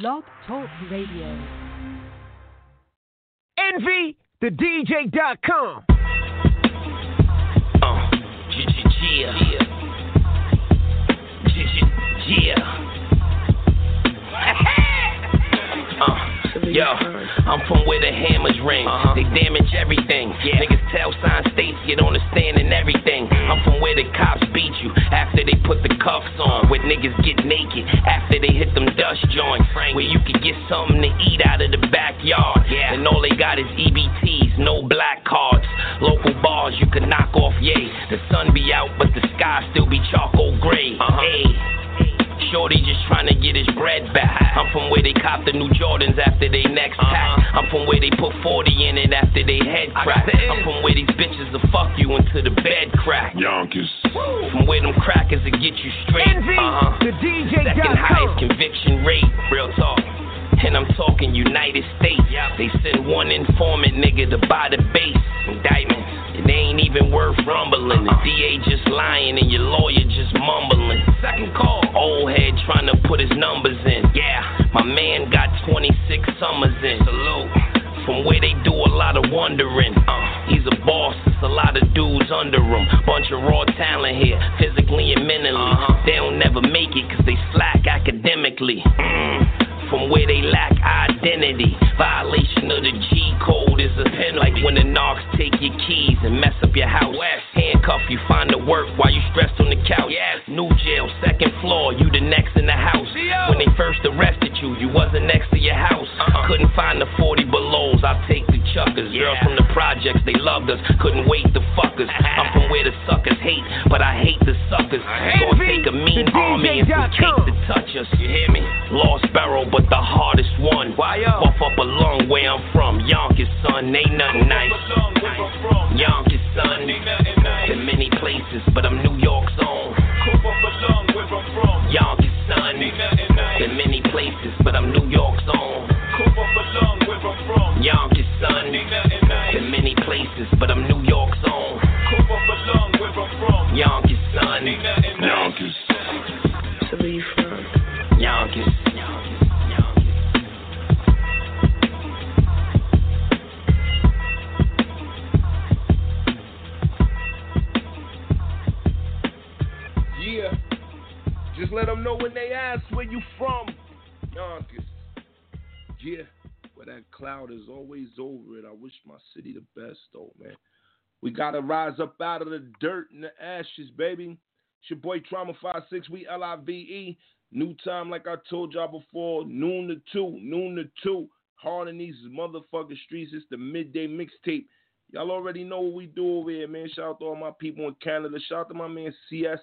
Blog Talk Radio. Envy the DJ.com. Uh, yeah. Yeah. Yo, I'm from where the hammers ring. Uh-huh. They damage everything. Yeah. Niggas tell sign states get on the stand and everything. I'm from where the cops beat you after they put the cuffs on. Where niggas get naked after they hit them dust joints. Where you can get something to eat out of the backyard. Yeah. And all they got is EBTs, no black cards. Local bars you can knock off, yay. The sun be out, but the sky still be charcoal gray. Hey. Shorty just trying to get his bread back. I'm from where they cop the new Jordans after they next pack. I'm from where they put 40 in it after they head crack. I'm from where these bitches will fuck you until the bed crack. Yonkers. From where them crackers will get you straight. Envy uh-huh. the DJ.com. Second highest conviction rate. Real talk. And I'm talking United States. They send one informant nigga to buy the base. Indictments. And they ain't even worth rumbling. The DA just lying and your lawyer just mumbling. Second call. Old head trying to put his numbers in. Yeah, my man got 26 summers in. Salute. From where they do a lot of wondering. Uh, he's a boss, it's a lot of dudes under him. Bunch of raw talent here, physically and mentally. They don't never make it cause they slack academically. Mm. From where they lack identity. Violation of the G code is a pen like when the knocks take your keys and mess up your house. Handcuff you, find the work while you stressed on the couch. New jail, second floor, you the next in the house. When they first arrested you, you wasn't next to your house. Couldn't find the 40 belows, I'll take the chuckers. Girls from the projects, they loved us, couldn't wait to fuck us. I'm from where the suckers hate, but I hate the suckers. Gonna take a mean army and some cake to touch us. You hear me? Lost barrel, but the hardest one. Why up? Puff up a lung where I'm from. Yonkers, son, ain't nothing nice. Yonkers, son. Been many places, but I'm New York's own. Yonkers, son. Been many places, but I'm New York's own. Yonkers, son. Been many places, but I'm New York's own. Yonkers, son. Yonkers. So where you from? Yonkers. Yeah. Just let them know when they ask where you from. Yonkers. Yeah. Where that cloud is always over it. I wish my city the best, though, man. We got to rise up out of the dirt and the ashes, baby. It's your boy Trauma 56. We L I V E. New time, like I told y'all before, noon to 2. Noon to 2. Hard in these motherfucking streets. It's the midday mixtape. Y'all already know what we do over here, man. Shout out to all my people in Canada. Shout out to my man CS.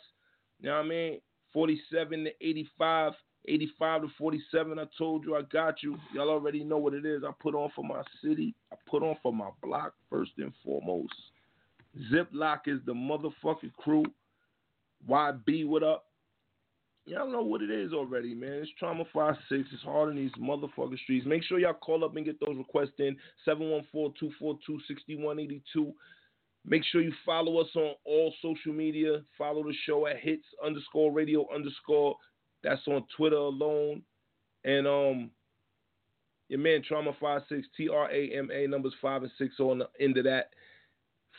You know what I mean? 47 to 85, 85 to 47. I told you I got you. Y'all already know what it is. I put on for my city. I put on for my block first and foremost. Ziploc is the motherfucking crew. YB, what up? Y'all know what it is already, man. It's Trauma 56. It's hard in these motherfucking streets. Make sure y'all call up and get those requests in. 714-242-6182. Make sure you follow us on all social media. Follow the show at hits underscore radio underscore. That's on Twitter alone. And um your man Trauma 56, T-R-A-M-A, numbers five and six on the end of that.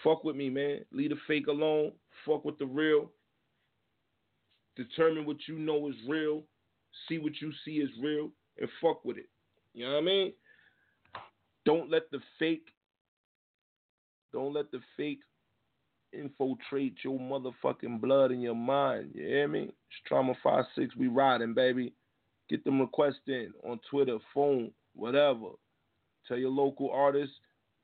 Fuck with me, man. Leave the fake alone. Fuck with the real. Determine what you know is real. See what you see is real. And fuck with it. You know what I mean? Don't let the fake don't let the fake infiltrate your motherfucking blood in your mind. You hear me? It's Trauma 56. We riding, baby. Get them requests in on Twitter, phone, whatever. Tell your local artists,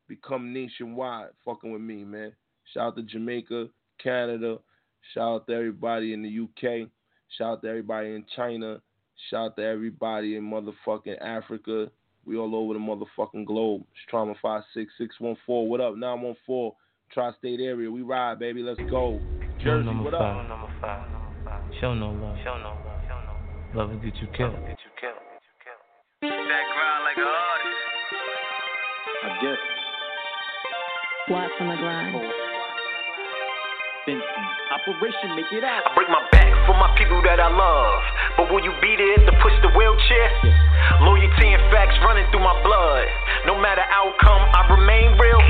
become nationwide. Fucking with me, man. Shout out to Jamaica, Canada. Shout out to everybody in the UK. Shout out to everybody in China. Shout out to everybody in motherfucking Africa. We all over the motherfucking globe. It's Trauma 56614. What up? 914. Tri-state area. We ride, baby. Let's go. Jersey, number what up? five. Show no love. Show no love. Show no love. Love will get you killed. Get you killed. Background like a artist. I guess. Watch on the grind. Oh. Benson. Operation Make It Out. I break my back for my people that I love. But will you be there to push the wheelchair? Yes. Loyalty and facts running through my blood. No matter outcome, I remain real.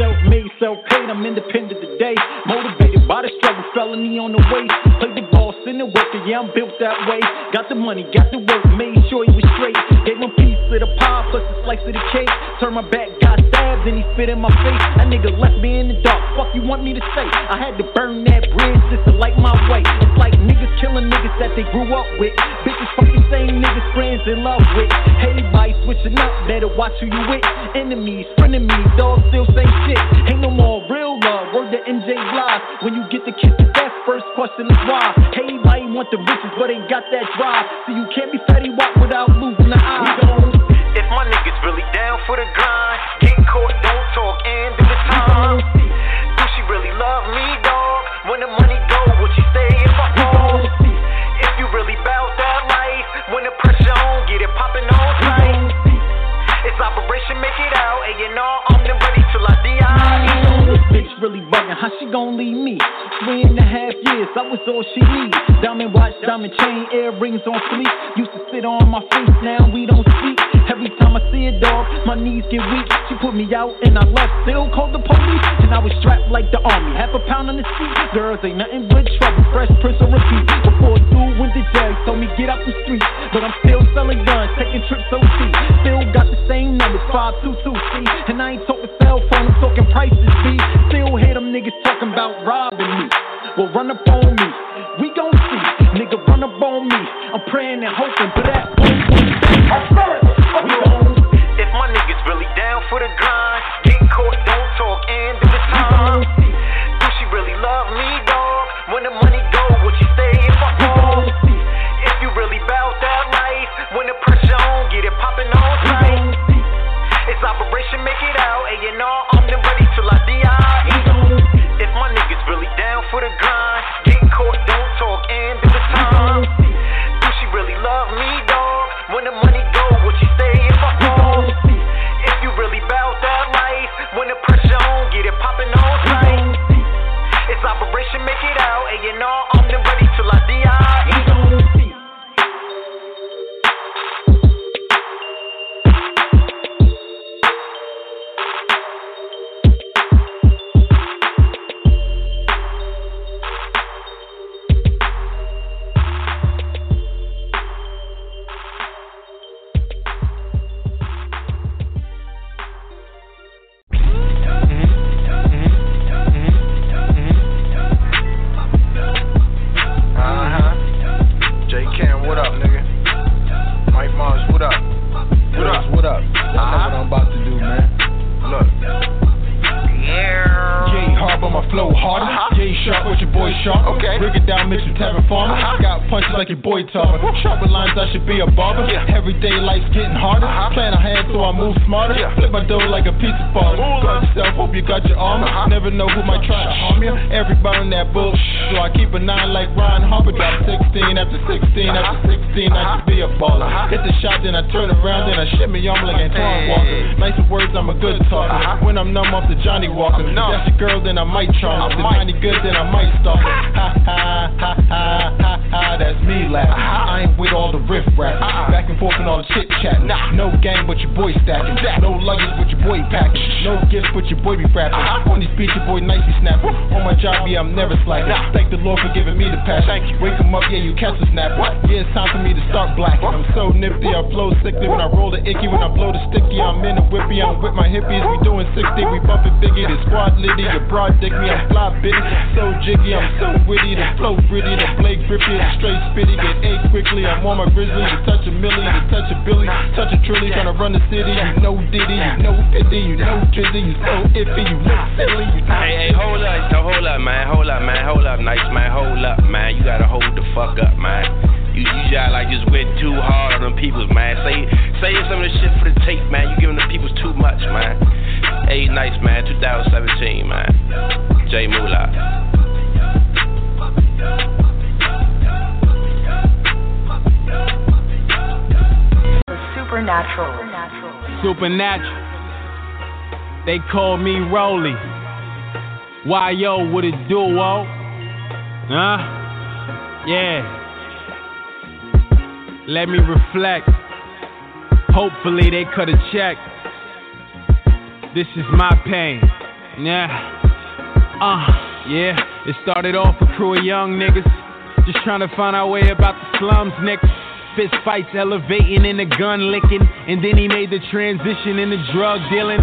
Self made, self paid, I'm independent today. Motivated by the struggle, felony on the way. Played the boss in the worker, yeah, I'm built that way. Got the money, got the work, made sure he was straight. Gave him piece of the pie, plus a slice of the cake. Turn my back, got and he spit in my face. That nigga left me in the dark. Fuck you want me to say? I had to burn that bridge just to light my way. It's like niggas killing niggas that they grew up with. Bitches fucking same niggas friends in love with. Everybody switching up, better watch who you with. Enemies, frenemies, dogs still say shit. Ain't no more real love. Word to MJ Blige. When you get the kiss of death, first question is why. Everybody want the riches, but ain't got that drive. So you can't be fatty walk without losing the eye. Really down for the grind, get caught, don't talk, and do the time. Do she really love me, how she gon' leave me? Three and a half years, I was all she needs. Diamond watch, diamond chain, earrings on fleek. Used to sit on my face, now we don't speak. Every time I see a dog, my knees get weak. She put me out and I left, still called the police. And I was strapped like the army, half a pound on the seat. Girls ain't nothing but trouble, fresh prince on repeat. Before dude went to jail, told me get out the street. But I'm still selling guns, taking trips so overseas. Still got the same numbers, 522 C. And I ain't talking cell phone, I'm talking prices B. Still hear them niggas talking about robbing me. Well, run up on me, we gon' see. Nigga, run up on me. I'm praying and hoping for that. We gon' If my niggas really down for the grind, the Johnnie Walker. If that's your girl, then I might charm her. If it's Johnny good, then I might her. Ha ha ha ha ha ha, that's me laughing. I ain't with all the riff rapping. Back and forth and all the chit chatting. No gang, but your boy stacking. No luggage, but your boy packing. No gifts, but your boy be rapping. On these beats, your boy nice be snapping. On my job, yeah, I'm never slacking. Thank the Lord for giving me the passion. Thank you. Wake 'em up, yeah, you catch a snap. Yeah, it's time for me to start blacking. I'm so nifty, I flow sickly when I roll the icky. When I blow the sticky, I'm in the whippy. I'm with my hippies, we doing 60. We bumping biggie, the squad litty. the broad dick me, I'm fly bitty. So jiggy, I'm so witty. The flow gritty, the blade grippy, the straight spitty. Get eight quickly, I'm on my grizzly. To touch a millie, to touch a billy. Touch a trilly, tryna run the city. You know Diddy, you know 50, you know Drizzy. You so iffy, you look silly. You know Hey, hey, hold up, so hold up, man, hold up, man, hold up, nice man, hold up, man. You gotta hold the fuck up, man. You, you got like just went too hard on them peoples, man. Say, say some of the shit for the tape, man. You giving the peoples too much, man. Hey, nice man, 2017, man. J Moolah. Supernatural. Supernatural. They call me Roly. Why yo, what it do, oh? Huh? Yeah. Let me reflect. Hopefully they cut a check. This is my pain. Yeah. Uh, yeah. It started off a crew of young niggas. Just trying to find our way about the slums, nigga. Fist fights elevating and the gun licking. And then he made the transition into drug dealing.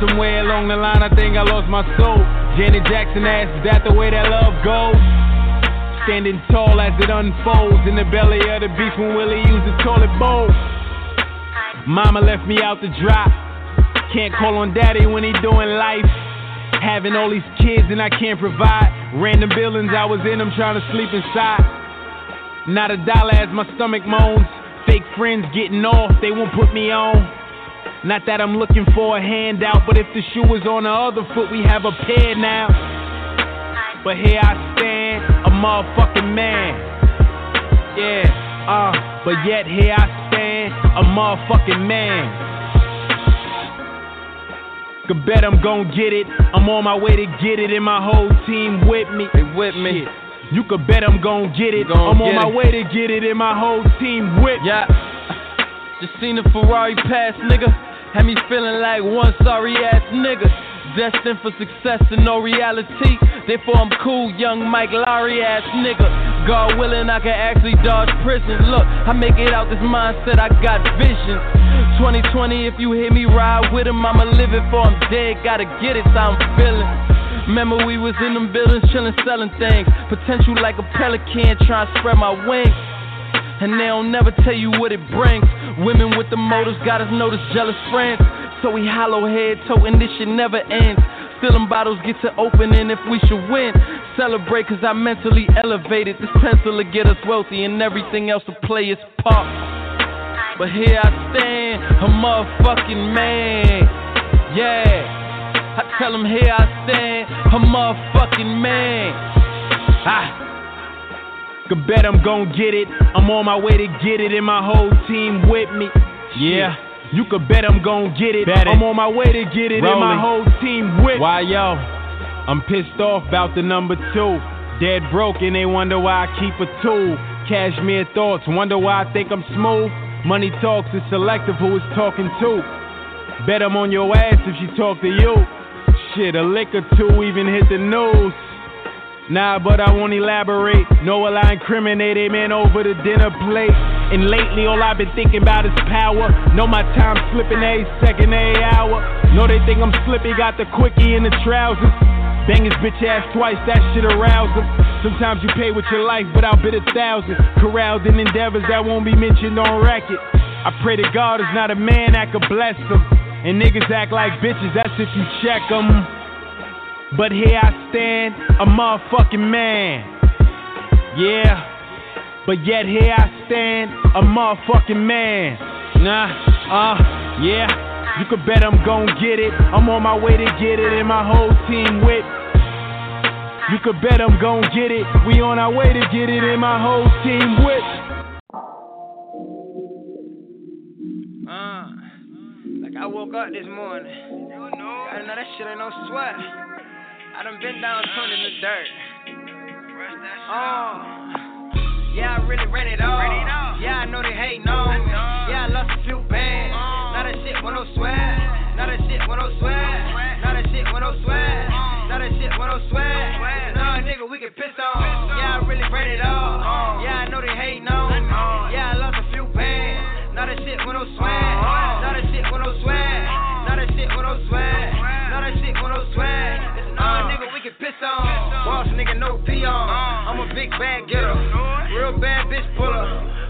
Somewhere along the line, I think I lost my soul. Janet Jackson asked, Is that the way that love goes? Standing tall as it unfolds in the belly of the beast when Willie used the toilet bowl. Mama left me out to dry. Can't call on daddy when he doing life. Having all these kids and I can't provide. Random buildings, I was in them trying to sleep inside. Not a dollar as my stomach moans. Fake friends getting off, they won't put me on. Not that I'm looking for a handout, but if the shoe was on the other foot, we have a pair now. But here I stand, a motherfucking man. Yeah, uh, but yet here I stand, a motherfucking man. You could bet I'm gon' get it. I'm on my way to get it, and my whole team with me. They with me. You could bet I'm gon' get it. Gon' I'm on my it. way to get it, and my whole team with me. Yeah. Just seen a Ferrari pass, nigga. Had me feeling like one sorry ass nigga. Destined for success and no reality. Therefore, I'm cool, young Mike Lowrey ass nigga. God willing, I can actually dodge prison. Look, I make it out this mindset, I got vision. 2020, if you hear me ride with him, I'ma live it for I'm dead. Gotta get it, so I'm feeling. Remember, we was in them buildings chillin', selling things. Potential like a pelican, trying to spread my wings. And they don't never tell you what it brings. Women with the motives got us notice jealous friends. So we hollow head, toting this shit never ends. Filling bottles get to opening if we should win. Celebrate cause I mentally elevated. This pencil will get us wealthy and everything else will play its part. But here I stand, a motherfucking man. Yeah. I tell him here I stand, a motherfucking man. Ah. Could bet I'm gon' get it. I'm on my way to get it, and my whole team with me. Yeah. You could bet I'm gon' get it. Bet it. I'm on my way to get it, and my whole team with. Why yo? I'm pissed off about the number two. Dead broke and they wonder why I keep a tool. Cashmere thoughts, wonder why I think I'm smooth. Money talks, it's selective who it's talking to. Bet I'm on your ass if she talk to you. Shit, a lick or two even hit the news. Nah, but I won't elaborate. Know will I incriminate a man over the dinner plate? And lately, all I've been thinking about is power. Know my time slipping a second, a hour. Know they think I'm slippy, got the quickie in the trousers. Bang his bitch ass twice, that shit arouse him. Sometimes you pay with your life, but I'll bet a thousand. Corralled in endeavors that won't be mentioned on record. I pray to God is not a man that could bless them. And niggas act like bitches, that's if you check them. But here I stand, a motherfucking man. Yeah. But yet here I stand, a motherfucking man. Nah, uh, yeah. You could bet I'm gon' get it. I'm on my way to get it, and my whole team with. You could bet I'm gon' get it. We on our way to get it, and my whole team with. Uh, like I woke up this morning. I know that shit ain't no sweat. I done been down turned in the dirt. Oh. Yeah, I really ran it off. Yeah, I know they hate no. Yeah, I lost a few bands. Now that shit with no sweat. Now that shit with no sweat. Now that shit with no sweat. Now that shit with no sweat. Nah, nigga, we can piss on. Yeah, I really ran it off. Yeah, I know they hate no. Yeah, I lost a few bands. Now that shit with no sweat. Now that shit with no sweat. Now that shit with no sweat. Now that shit with no sweat. Piss on. Boss nigga, no peon. I'm a big bad getter. Real bad bitch puller.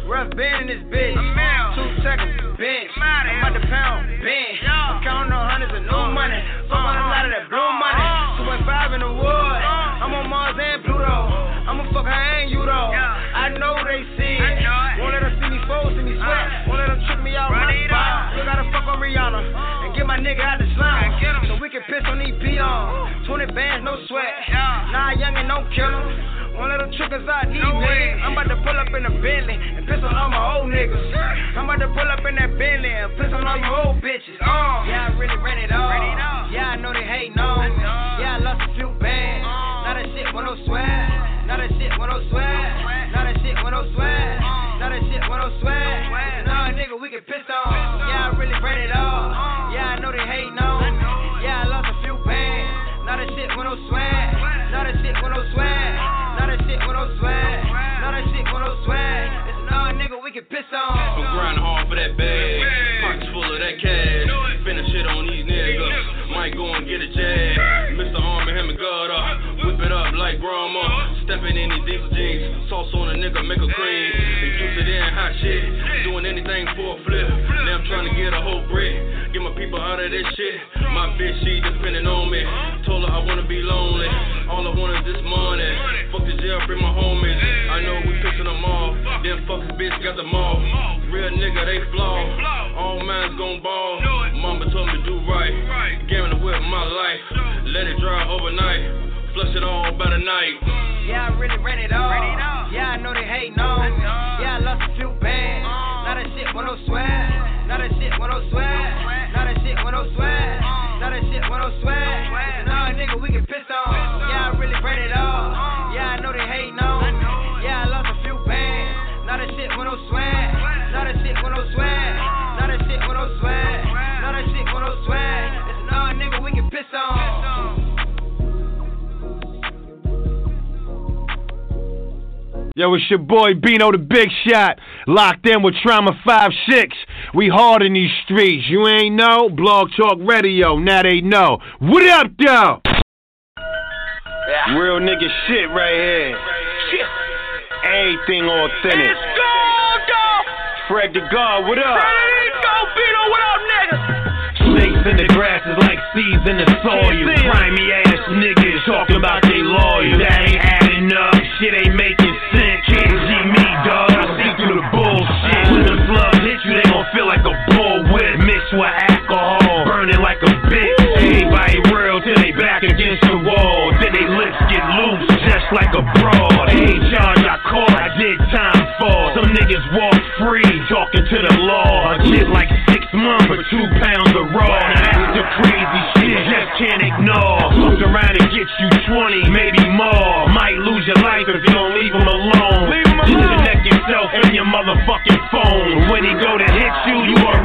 Rough band in this bitch. Two seconds, bitch. I'm about to pound, bitch. I'm counting on hundreds of new money. Fuck on a lot of that blue money. 2.5 in the wood. I'm on Mars and Pluto. I'ma fuck her and you though. I know they see it. Won't let them see me fold, see me sweat. Won't let them trick me out my spot. Still gotta fuck on Rihanna get my nigga out the slum. So we can piss on these peons. 20 bands, no sweat. Nah, young and don't kill 'em. Won't let them trick I these niggas. I'm about to pull up in a Bentley and piss on all my old niggas. I'm about to pull up in that Bentley and piss on all you old bitches. Uh, yeah, I really ran it off. Yeah, I know they hate no. Yeah, I lost a few bands. Now that shit with no sweat. Now that shit with no sweat. Now that shit with no sweat. Now that shit with no sweat. Nah, nigga, we can piss on. Yeah, I really ran it off. They. Yeah, I lost a few bands. Now that shit with no sweat. Now that shit with no sweat. Now that shit with no sweat. Now that shit with no sweat. on. I'm grinding hard for that bag. Pockets full of that cash. Finish shit on these niggas. Might go and get a jag. Mr. Arm and him and God up. Whip it up like grandma. Stepping in these diesel jeans. Sauce on a nigga, make a cream. Used to then hot shit. Doing anything for a flip. Now I'm trying to get a whole brick. Get my people out of this shit. My bitch, she depending on me. Told her I wanna be lonely. All I want is this money. Fuck the jail, bring my homies. I know we pissing them off. Then fuck this bitch, got them off. Real nigga, they flaw. All minds gon' ball. Mama told me to do right. The whip my life. Let it dry overnight. Flush it all by the night. Yeah, I really ran it all. Yeah, I know they hate no. Yeah, Yo, it's your boy Bino the Big Shot, locked in with Trauma 5-6. We hard in these streets. You ain't know? Blog Talk Radio, now they know. What up, though? Real nigga shit right here. Everything authentic. It's Fred the God, what up? Snakes in the grass is like seeds in the soil. Grimy ass niggas talking about they loyal. That ain't adding up. Shit ain't making like a broad. Ain't charge I caught, I did time for. Some niggas walk free, talking to the law. A kid like six months for two pounds of raw. Now that's the crazy shit, just can't ignore. Fuck around and get you 20, maybe more. Might lose your life if you don't leave him alone. Disconnect yourself from your motherfucking phone. When he go to hit you, you already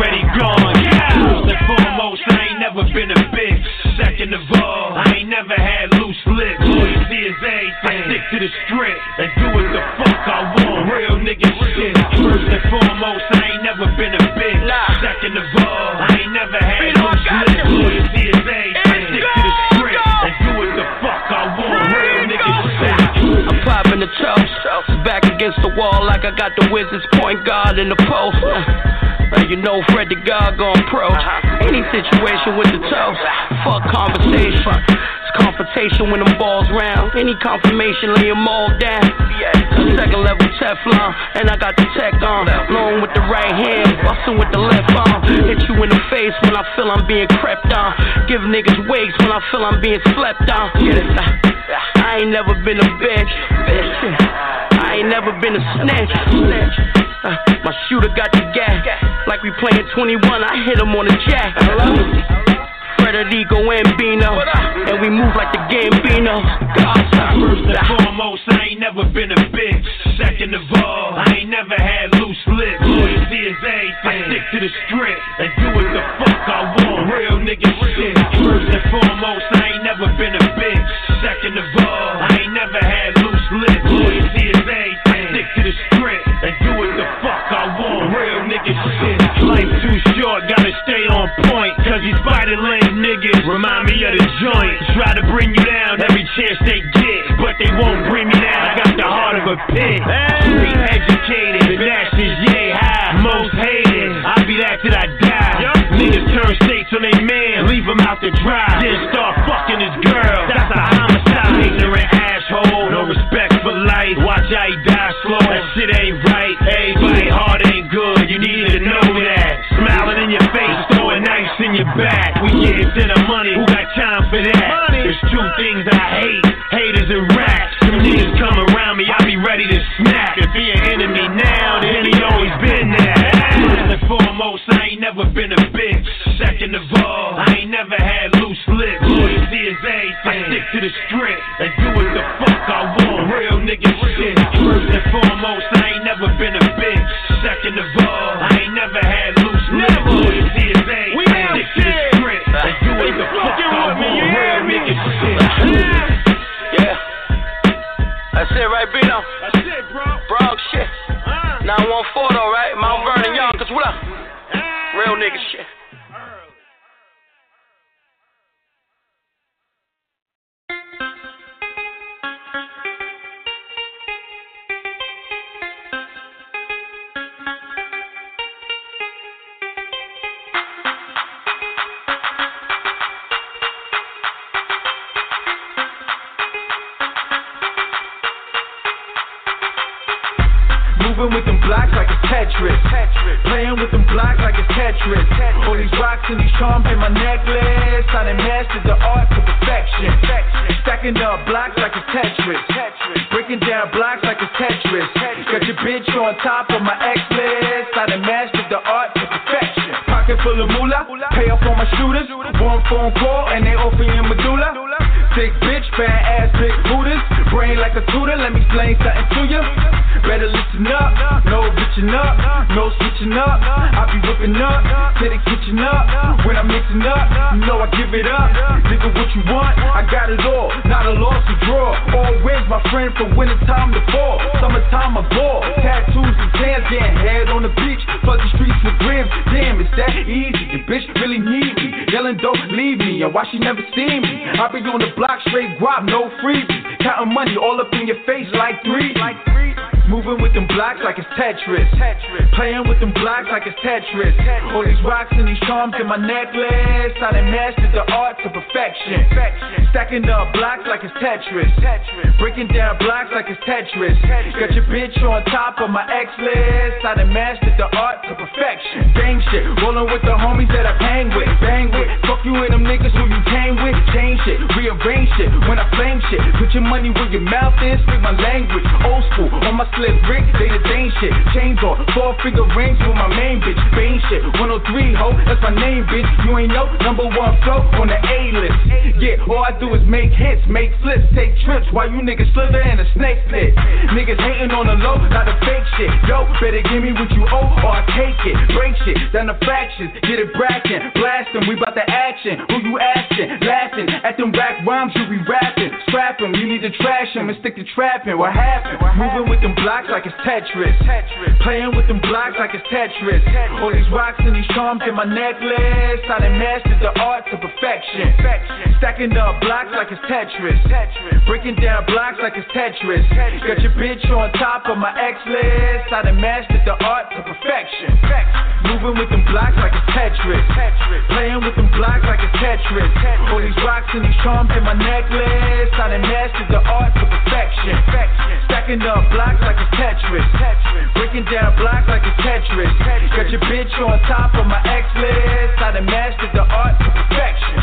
to the script and do what the fuck I want. Real nigga shit. First and foremost, I ain't never been a bitch. Second of all, I ain't never had loose lips. Loyalty is everything. Stick to the script and do what the fuck I want. Real nigga shit. I'm popping the toast. Back against the wall like I got the Wizards point guard in the post. Uh, you know Fred the God gon' approach any situation with the toast. Fuck conversation. Confrontation when them balls round. Any confirmation, lay them all down. Second level Teflon, and I got the tech on. Long with the right hand, bustin' with the left arm. Hit you in the face when I feel I'm being crept on. Give niggas wigs when I feel I'm being slept on. I ain't never been a bitch. I ain't never been a snitch. Uh, my shooter got the gas. Like we playing 21, I hit him on the jack. And. And we move like the Gambino. First and foremost, I ain't never been a bitch. Second of all, I ain't never had loose lips. Loyalty is everything. I stick to the script and do what the fuck I want. Real nigga shit. First and foremost, I ain't never been a bitch. Second of all, I ain't never had loose lips. Loyalty is everything. Stick to the script and do what the fuck I want. Real nigga shit. Life too short, gotta stay on point. Cause these remind me of the joint. Try to bring you down every chance they get, but they won't bring me down. I got the heart of a pit. Street educated, that's just yay high. Most hated, I'll be that till I die. Niggas turn states on they man, leave them out to dry. Then start fucking his girl. That's a homicide. Ignorant asshole, no respect for life. Watch how he die slow. That shit ain't things I hate: Tetris. Tetris Breaking down blocks like it's Tetris. All I do is make hits, make flips, take trips while you niggas slither in a snake pit. Niggas hating on the low, not a fake shit. Yo, better give me what you owe or I take it. Break shit, down the fractions, get it brackin', blasting, we bout the action. Who you asking? Laughing at them rap rhymes you be rapping. Scrap 'em, you need to trash 'em and stick to trapping. What happened? Moving with them blocks like it's Tetris. Playing with them blocks like it's Tetris. All these rocks and these charms in my necklace. I done mastered the art to perfection. Stacking up blocks like it's Tetris. Breaking down blocks like it's Tetris. Got your bitch on top of my X list. I done mastered the art to perfection. Moving with them blocks like it's Tetris. Playing with them blocks like it's Tetris. All these rocks and these charms in my necklace. I done mastered the art to perfection. Stacking up blocks like it's Tetris. Breaking down blocks like it's Tetris. Got your bitch on top of my X list. I done mastered the art to perfection.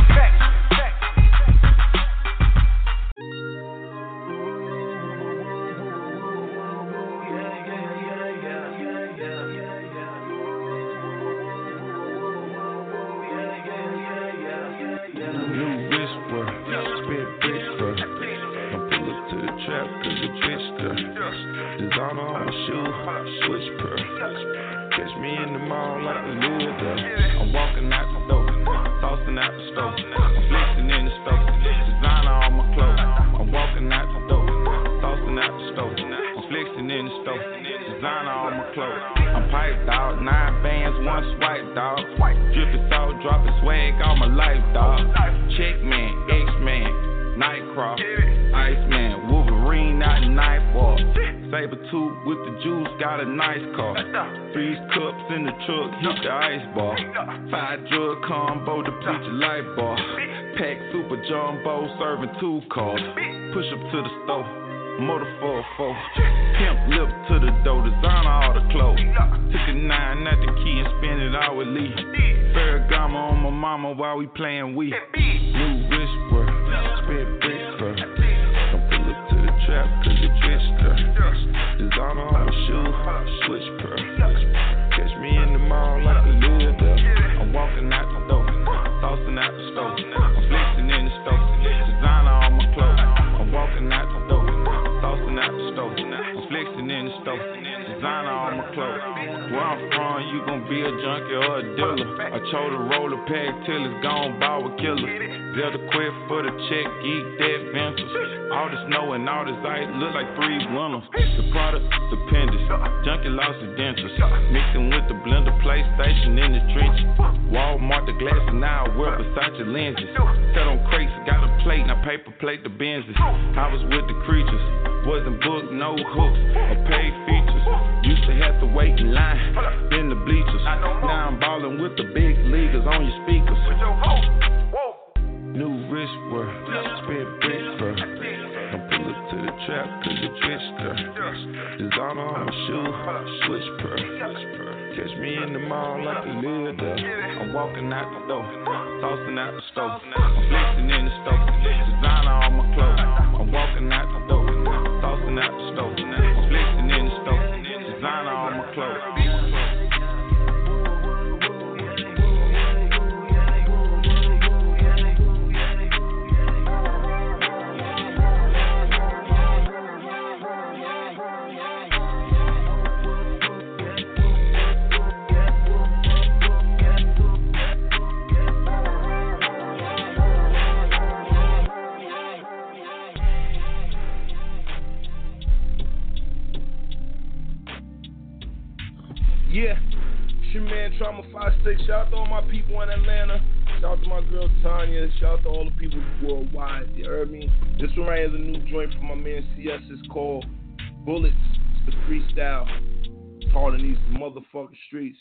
The ice bar. Five drug combo, to deplete your light bar. Pack super jumbo, serving two cars. Push up to the stove. Motor 404. Pimp lip to the door, designer all the clothes. Took a nine at the key and spent it all with Lee. Ferragamo on my mama while we playing we. New whisper, spit fur. Don't pull up to the trap cause it twister. Designer on my shoe, switch per. Be a junkie or a dealer. I chose to roll a pack till it's gone, ball with killers. Zelda quit for the check, geek dead ventures. All the snow and all this ice look like three winters. The product, the stupendous. Junkie lost the dentures. Mixing with the blender, PlayStation in the trenches. Walmart the glasses, now I wear Versace lenses. Set on crates, got a plate, now paper plate the Benzes. I was with the creatures, wasn't booked, no hooks or paid features. To have to wait in line. In the bleachers. Now I'm ballin' with the big leaguers on your speakers. New wrist work, spit brick fur. I pull up to the trap cause the girl. Designer on my shoe, switch per. Catch me in the mall like a there. I'm walking out the door, tossing out the stove. I'm flexing in the stove, Bullets. The freestyle. Hard in these motherfucking streets.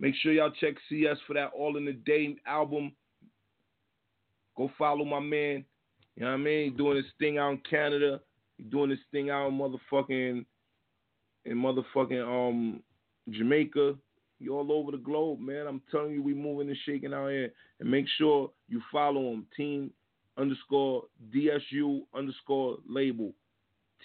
Make sure y'all check CS for that All in the Day album. Go follow my man. You know what I mean? Doing this thing out in Canada. He doing this thing out in motherfucking in motherfucking um Jamaica. You all over the globe, man. I'm telling you, we moving and shaking out here. And make sure you follow him. Team underscore DSU underscore label.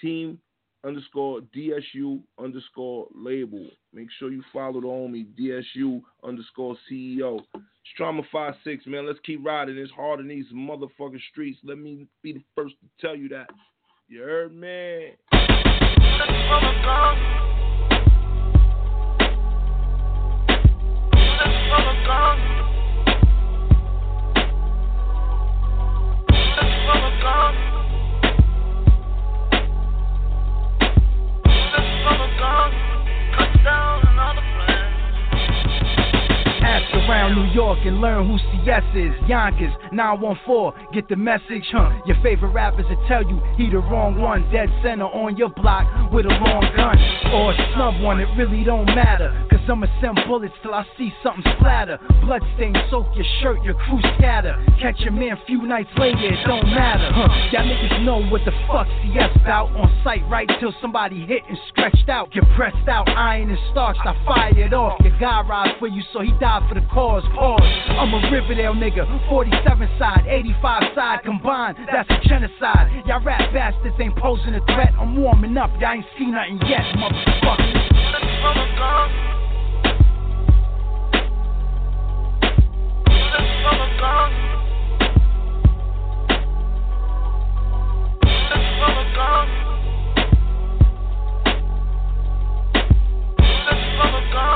Team underscore DSU underscore label. Make sure you follow the homie DSU underscore CEO. It's Trauma 56, man. Let's keep riding. It's hard in these motherfucking streets. Let me be the first to tell you that. You heard me? Ask around New York and learn who CS is. Yonkers, 914, get the message, huh? Your favorite rappers will tell you he the wrong one. Dead center on your block with a long gun. Or a snub one, it really don't matter. Cause I'ma send bullets till I see something splatter. Bloodstain soak your shirt, your crew scatter. Catch your man few nights later, it don't matter. Huh? Y'all niggas know what the fuck CS bout. On sight right till somebody hit and stretched out. Get pressed out, iron and starched, I fire it off. Your guy rides for you, so he died for the cause. Pause. I'm a Riverdale nigga, 47 side, 85 side combined. That's a genocide. Y'all rap bastards ain't posing a threat. I'm warming up, y'all ain't seen nothing yet, motherfuckers. I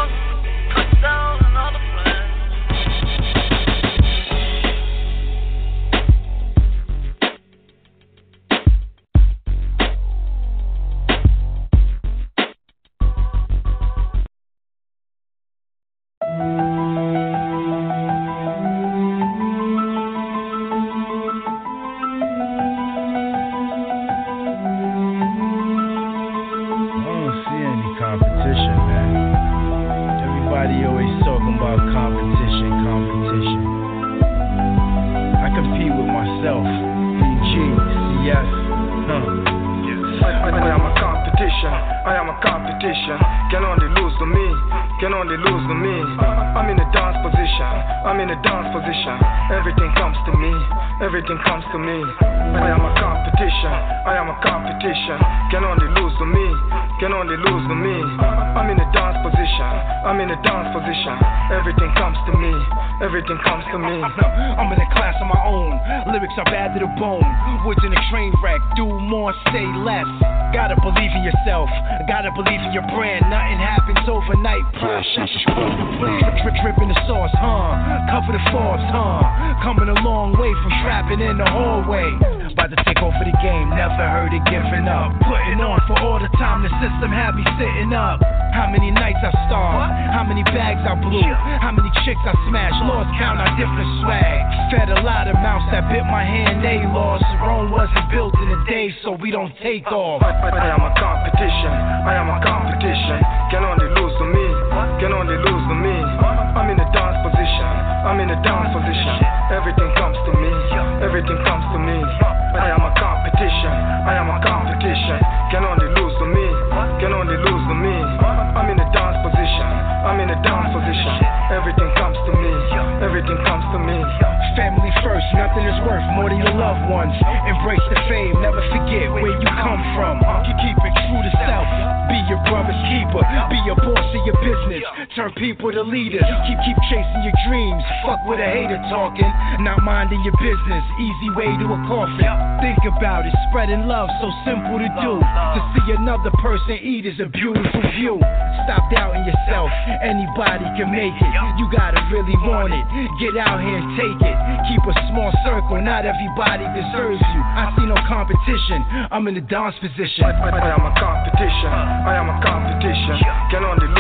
deserves you. I see no competition. I'm in the dance position. I, I, I am a competition. I am a competition. Get on the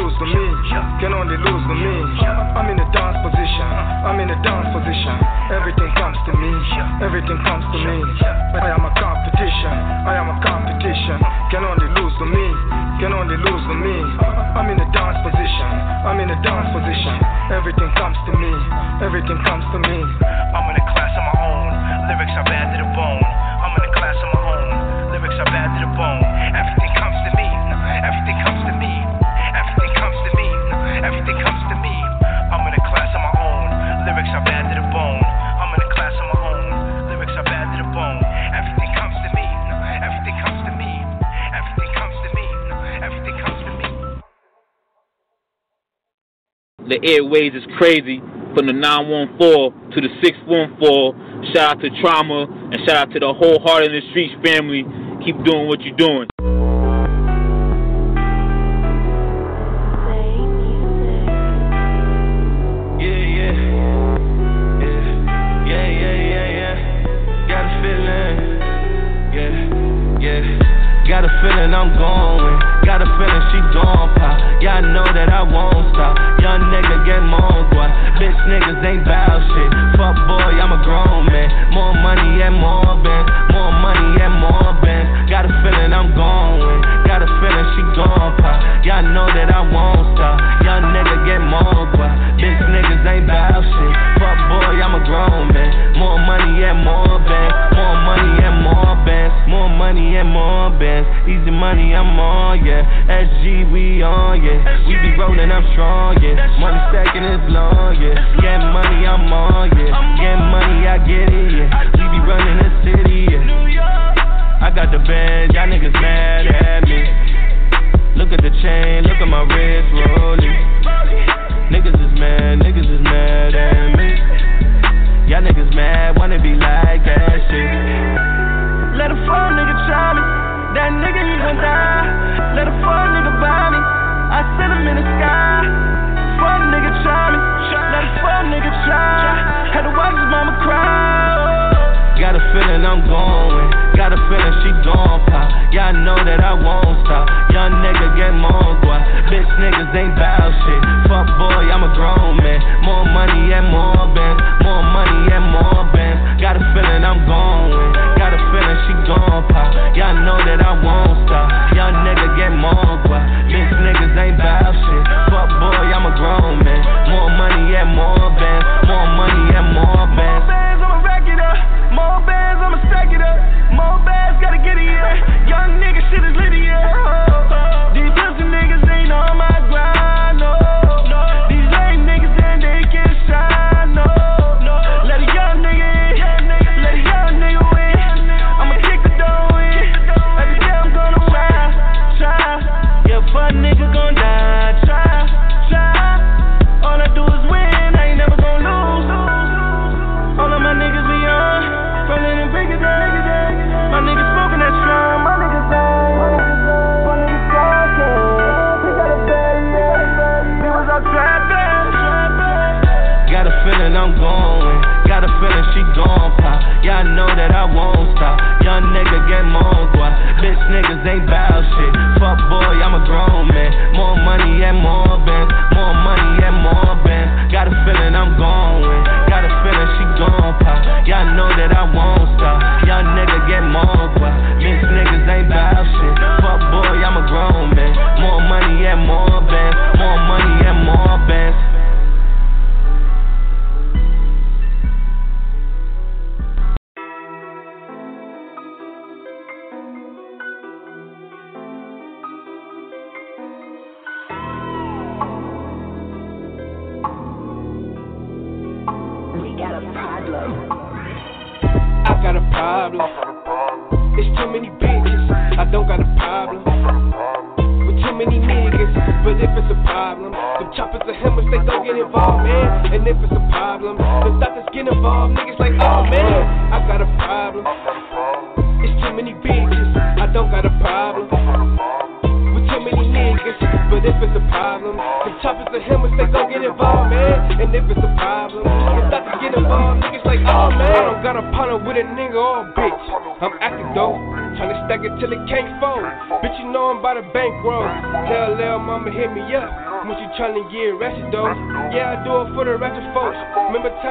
The airways is crazy from the 914 to the 614. Shout out to Trauma and shout out to the whole Heart in the Streets family. Keep doing what you're doing.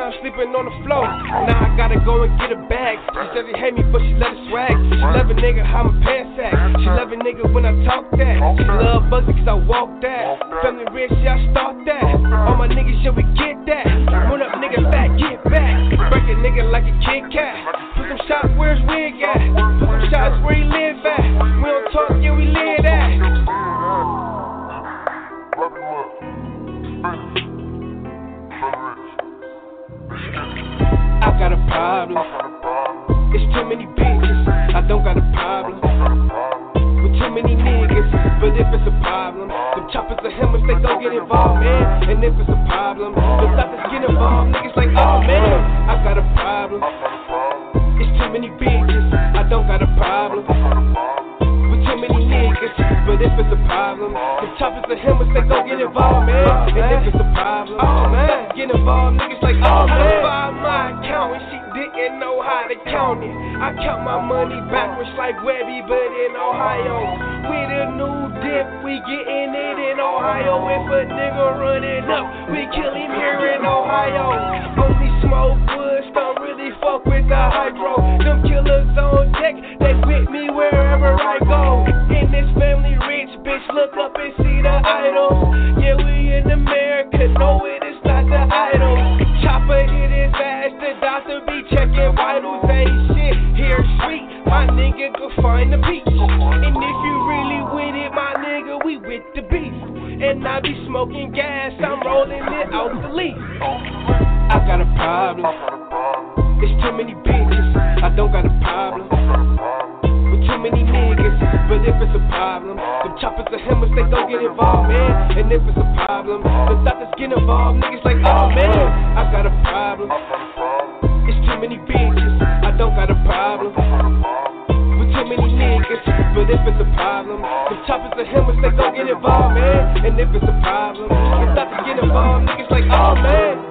Time sleeping on the floor. Now I gotta go and get a bag. She said she hate me, but she let it swag. She love a nigga, how my pants at. She love a nigga when I talk that. She love Bugsy cause I walk that. Family rich, yeah, I start many bitches. I don't got a problem. With too many niggas. But if it's a problem, the choppers are hammers, they don't get involved, man. And if it's a problem, the doctors get involved. Niggas like, oh man, I got a problem. It's too many bitches. I don't got a problem. With too many niggas. But if it's a problem, the choppers are hammers, they don't get involved, man. And if it's a problem, the doctors get involved. Niggas like, oh man.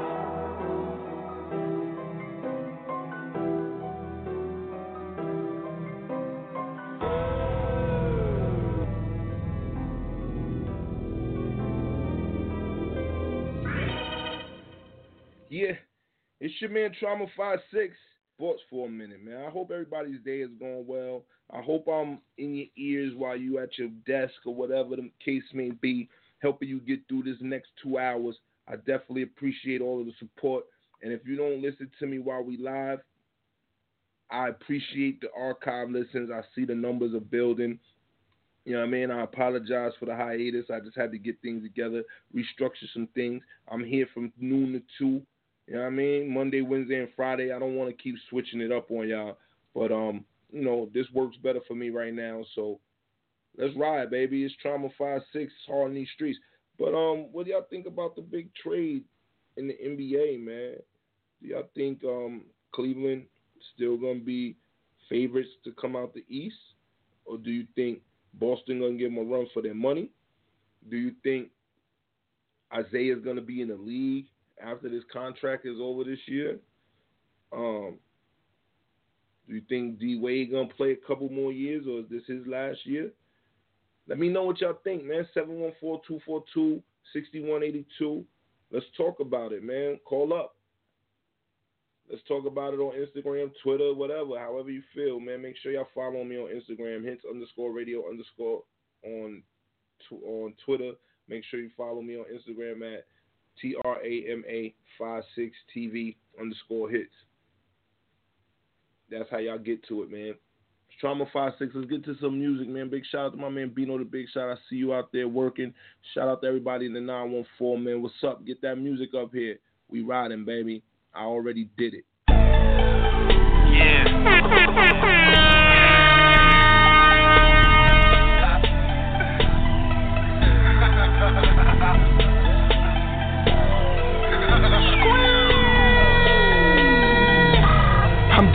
Your man Trauma Five Six. Sports for a minute, man. I hope everybody's day is going well. I hope I'm in your ears while you at your desk or whatever the case may be, helping you get through this next two hours. I definitely appreciate all of the support. And if you don't listen to me while we live, I appreciate the archive listens. I see the numbers are building. You know what I mean? I apologize for the hiatus. I just had to get things together, restructure some things. I'm here from noon to 2. You know what I mean? Monday, Wednesday, and Friday. I don't want to keep switching it up on y'all. But, um, you know, this works better for me right now. So let's ride, baby. It's Trauma 5 6 hard in these streets. But um, what do y'all think about the big trade in the NBA, man? Do y'all think um, Cleveland still gonna be favorites to come out the East, or do you think Boston gonna give them a run for their money? Do you think Isaiah's gonna be in the league after this contract is over this year? Um, do you think D Wade gonna play a couple more years, or is this his last year? Let me know what y'all think, man. 714-242-6182. Let's talk about it, man. Call up. Let's talk about it on Instagram, Twitter, whatever, however you feel, man. Make sure y'all follow me on Instagram, hits underscore radio underscore on on Twitter. Make sure you follow me on Instagram at T R A M A 56 TV underscore hits. That's how y'all get to it, man. Trauma 56. Let's get to some music, man. Big shout out to my man Bino the Big Shot. I see you out there working. Shout out to everybody in the 914, man. What's up? Get that music up here. We riding, baby. I already did it.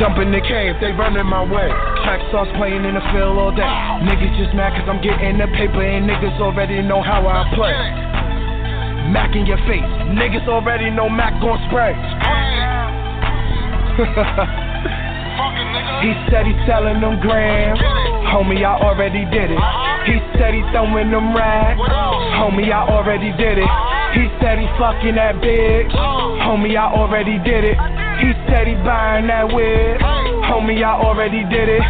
I'm dumping the cave, they running my way. Track starts playing in the field all day. Niggas just mad cause I'm getting the paper and niggas already know how I play. Mac in your face, niggas already know Mac gon' spray. he said he selling them grams. Homie, I already did it. He said he throwing them racks. Homie, I already did it. He said he fucking that bitch. Homie, I already did it. He said he buying that whip. Homie, I already did it.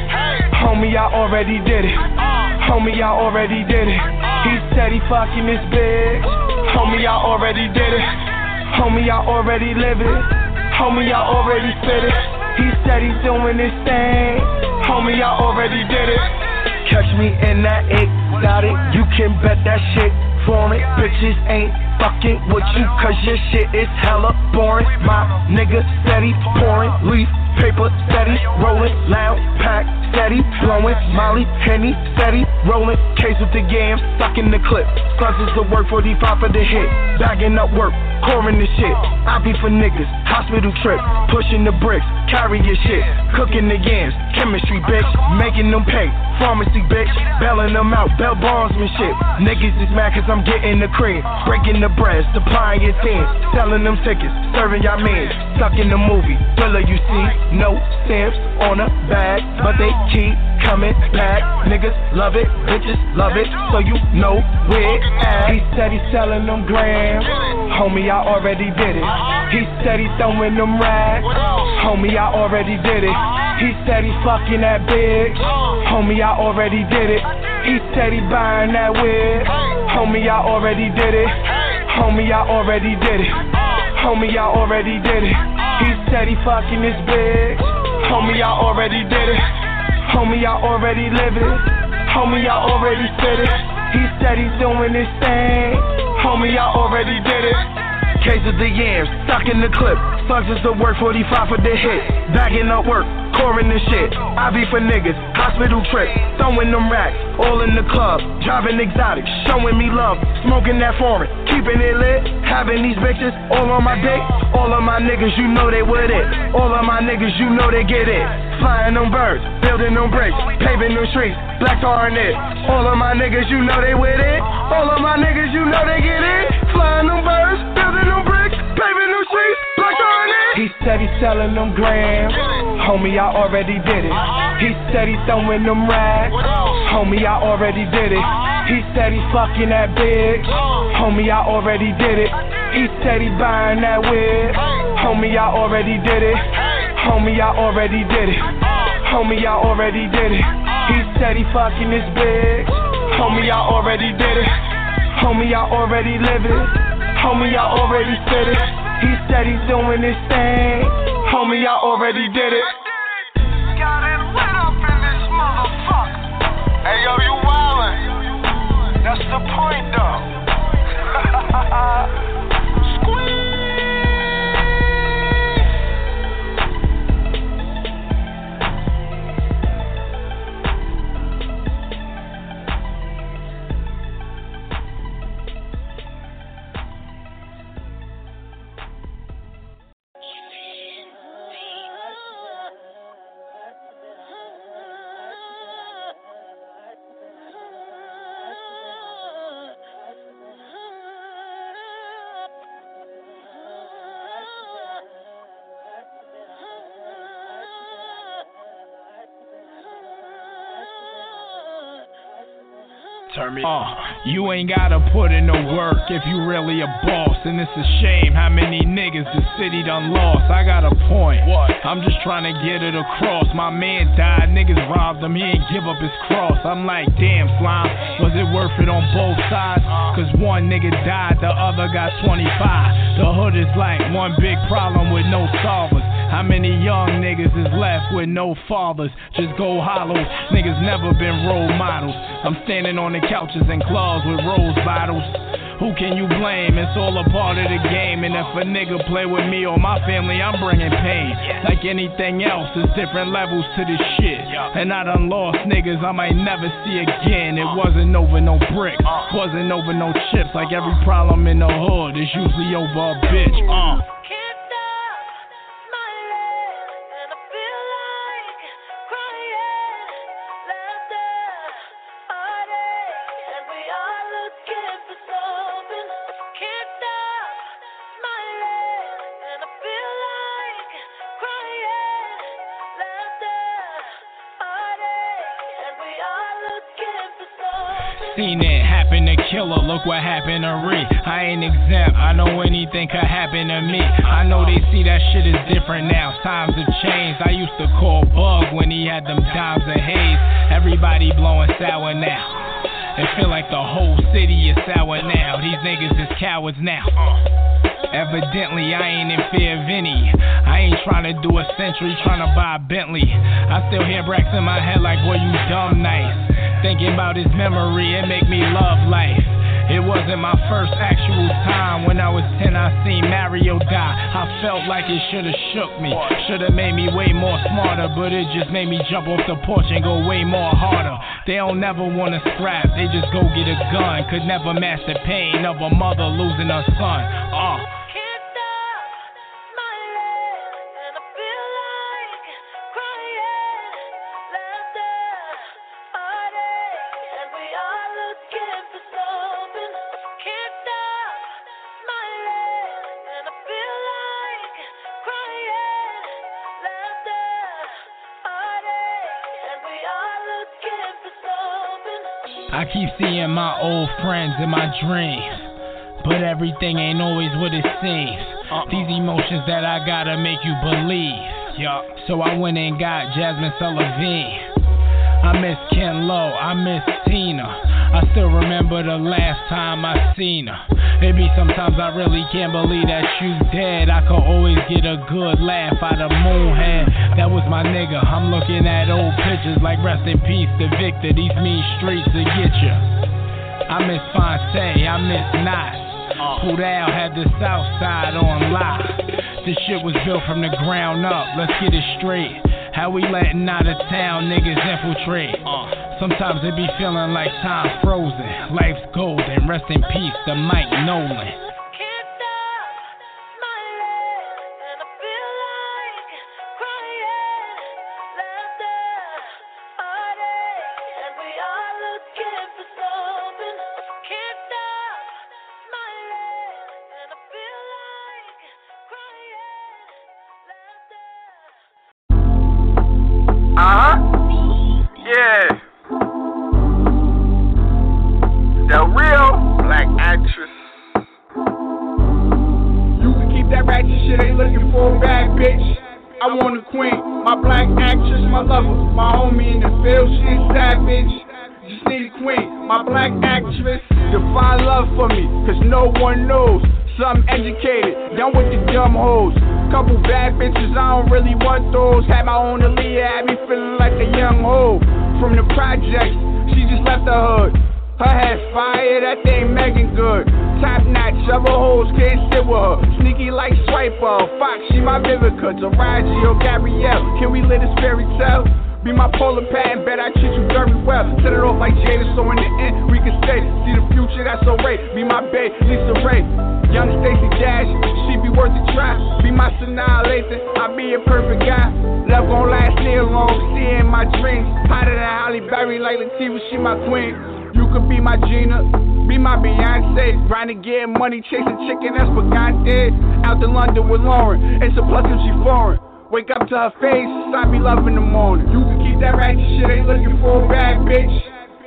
Homie, I already did it. Homie, I already did it. He said he fucking this bitch. Homie, I already did it. Homie, I already live it. Homie, I already fit it. He said he's doing this thing. Homie, I already did it. Catch me in that exotic. You can bet that shit for it. Bitches ain't fucking with you cause your shit is hella boring. My nigga steady pouring leaf paper steady rolling loud pack steady blowing Molly Henny steady rolling case with the game stuck in the clip. Causes the work 45 for the hit. Bagging up work, pouring the shit. I be for niggas, hospital trip, pushing the bricks, carry your shit, cooking the yams, chemistry bitch, making them pay. Pharmacy bitch, bailing them out, bell bondsman shit. Niggas is mad cause I'm getting the cream, breaking the bread, supplying your team, selling them tickets, serving y'all men, stuck in the movie. Thriller you see, no stamps on a bag, but they keep coming back. Niggas love it, bitches love it, so you know where at. He said he's selling them grams, homie, I already did it. He said he's throwing them racks, homie, I already did it. He said he's fucking that bitch, homie, I already did it. He said he buying that whip, homie, I already did it. Homie, I already did it. Homie, I already did it. He said he fucking this bitch. Homie, I already did it. Homie, I already live it. Homie, I already fit it. He said he's doing this thing. Homie, I already did it. Case of the yams, stuck in the clip. Slugs is the work 45 for the hit. Bagging up work, pouring the shit. I be for niggas, hospital trip. Throwing them racks, all in the club. Driving exotic, showing me love. Smoking that foreign, keeping it lit. Having these bitches all on my dick. All of my niggas, you know they with it. All of my niggas, you know they get it. Flying them birds, building them bricks, paving them streets. Black tar in it. All of my niggas, you know they with it. All of my niggas, you know they get it. Flying them birds, building them bricks, streets. Black it. He said he's selling them grams. Homie, I already did it. He said he's throwing them racks. Homie, I already did it. He said he's fucking that bitch. Homie, I already did it. He said he buying that whip. Homie, I already did it. Homie, I already did it. Homie, I already did it. He said he fucking this bitch. Homie, I already did it. Homie, I already live it. Homie, I already said it. He said he's doing this thing. Homie, I already did it. Got it lit up in this motherfucker. Hey yo, you wildin'. That's the point though. Turn me uh, You ain't gotta put in no work if you really a boss. And it's a shame how many niggas the city done lost. I got a point. What? I'm just trying to get it across. My man died, niggas robbed him, he ain't give up his cross. I'm like, damn, slime, was it worth it on both sides? Cause one nigga died, the other got 25. The hood is like one big problem with no solvers. How many young niggas is left with no fathers? Just go hollow. Niggas never been role models. I'm standing on the couches and clubs with rose bottles. Who can you blame? It's all a part of the game. And if a nigga play with me or my family, I'm bringing pain. Like anything else, there's different levels to this shit. And I done lost niggas I might never see again. It wasn't over no brick, wasn't over no chips. Like every problem in the hood is usually over a bitch. Uh. Look what happened to Ree. I ain't exempt, I know anything could happen to me. I know they see that shit is different now, times have changed. I used to call Bug when he had them dimes of haze. Everybody blowing sour now. It feel like the whole city is sour now. These niggas is cowards now. Evidently, I ain't in fear of any. I ain't trying to do a century, trying to buy a Bentley. I still hear Brax in my head like, boy, you dumb nice. Thinking about his memory, it make me love life. It wasn't my first actual time. When I was 10, I seen Mario die. I felt like it should've shook me. Should've made me way more smarter, but it just made me jump off the porch and go way more harder. They don't never wanna scrap, they just go get a gun. Could never the pain of a mother losing her son. Uh. Keep seeing my old friends in my dreams. But everything ain't always what it seems. Uh-uh. These emotions that I gotta make you believe. Yup. So I went and got Jazmine Sullivan. I miss Ken Lo, I miss Tina. I still remember the last time I seen her. Maybe sometimes I really can't believe that you dead. I could always get a good laugh out of Moonhead. That was my nigga. I'm looking at old pictures like rest in peace to Victor. These mean streets to get ya. I miss Fonte, I miss Knots. Pudal had the south side on lock. This shit was built from the ground up. Let's get it straight. How we letting out of town niggas infiltrate? Uh. Sometimes it be feeling like time frozen. Life's golden. Rest in peace the Mike Nolan. To her face, I be loving the morning. You can keep that ratchet shit, ain't looking for a bad bitch.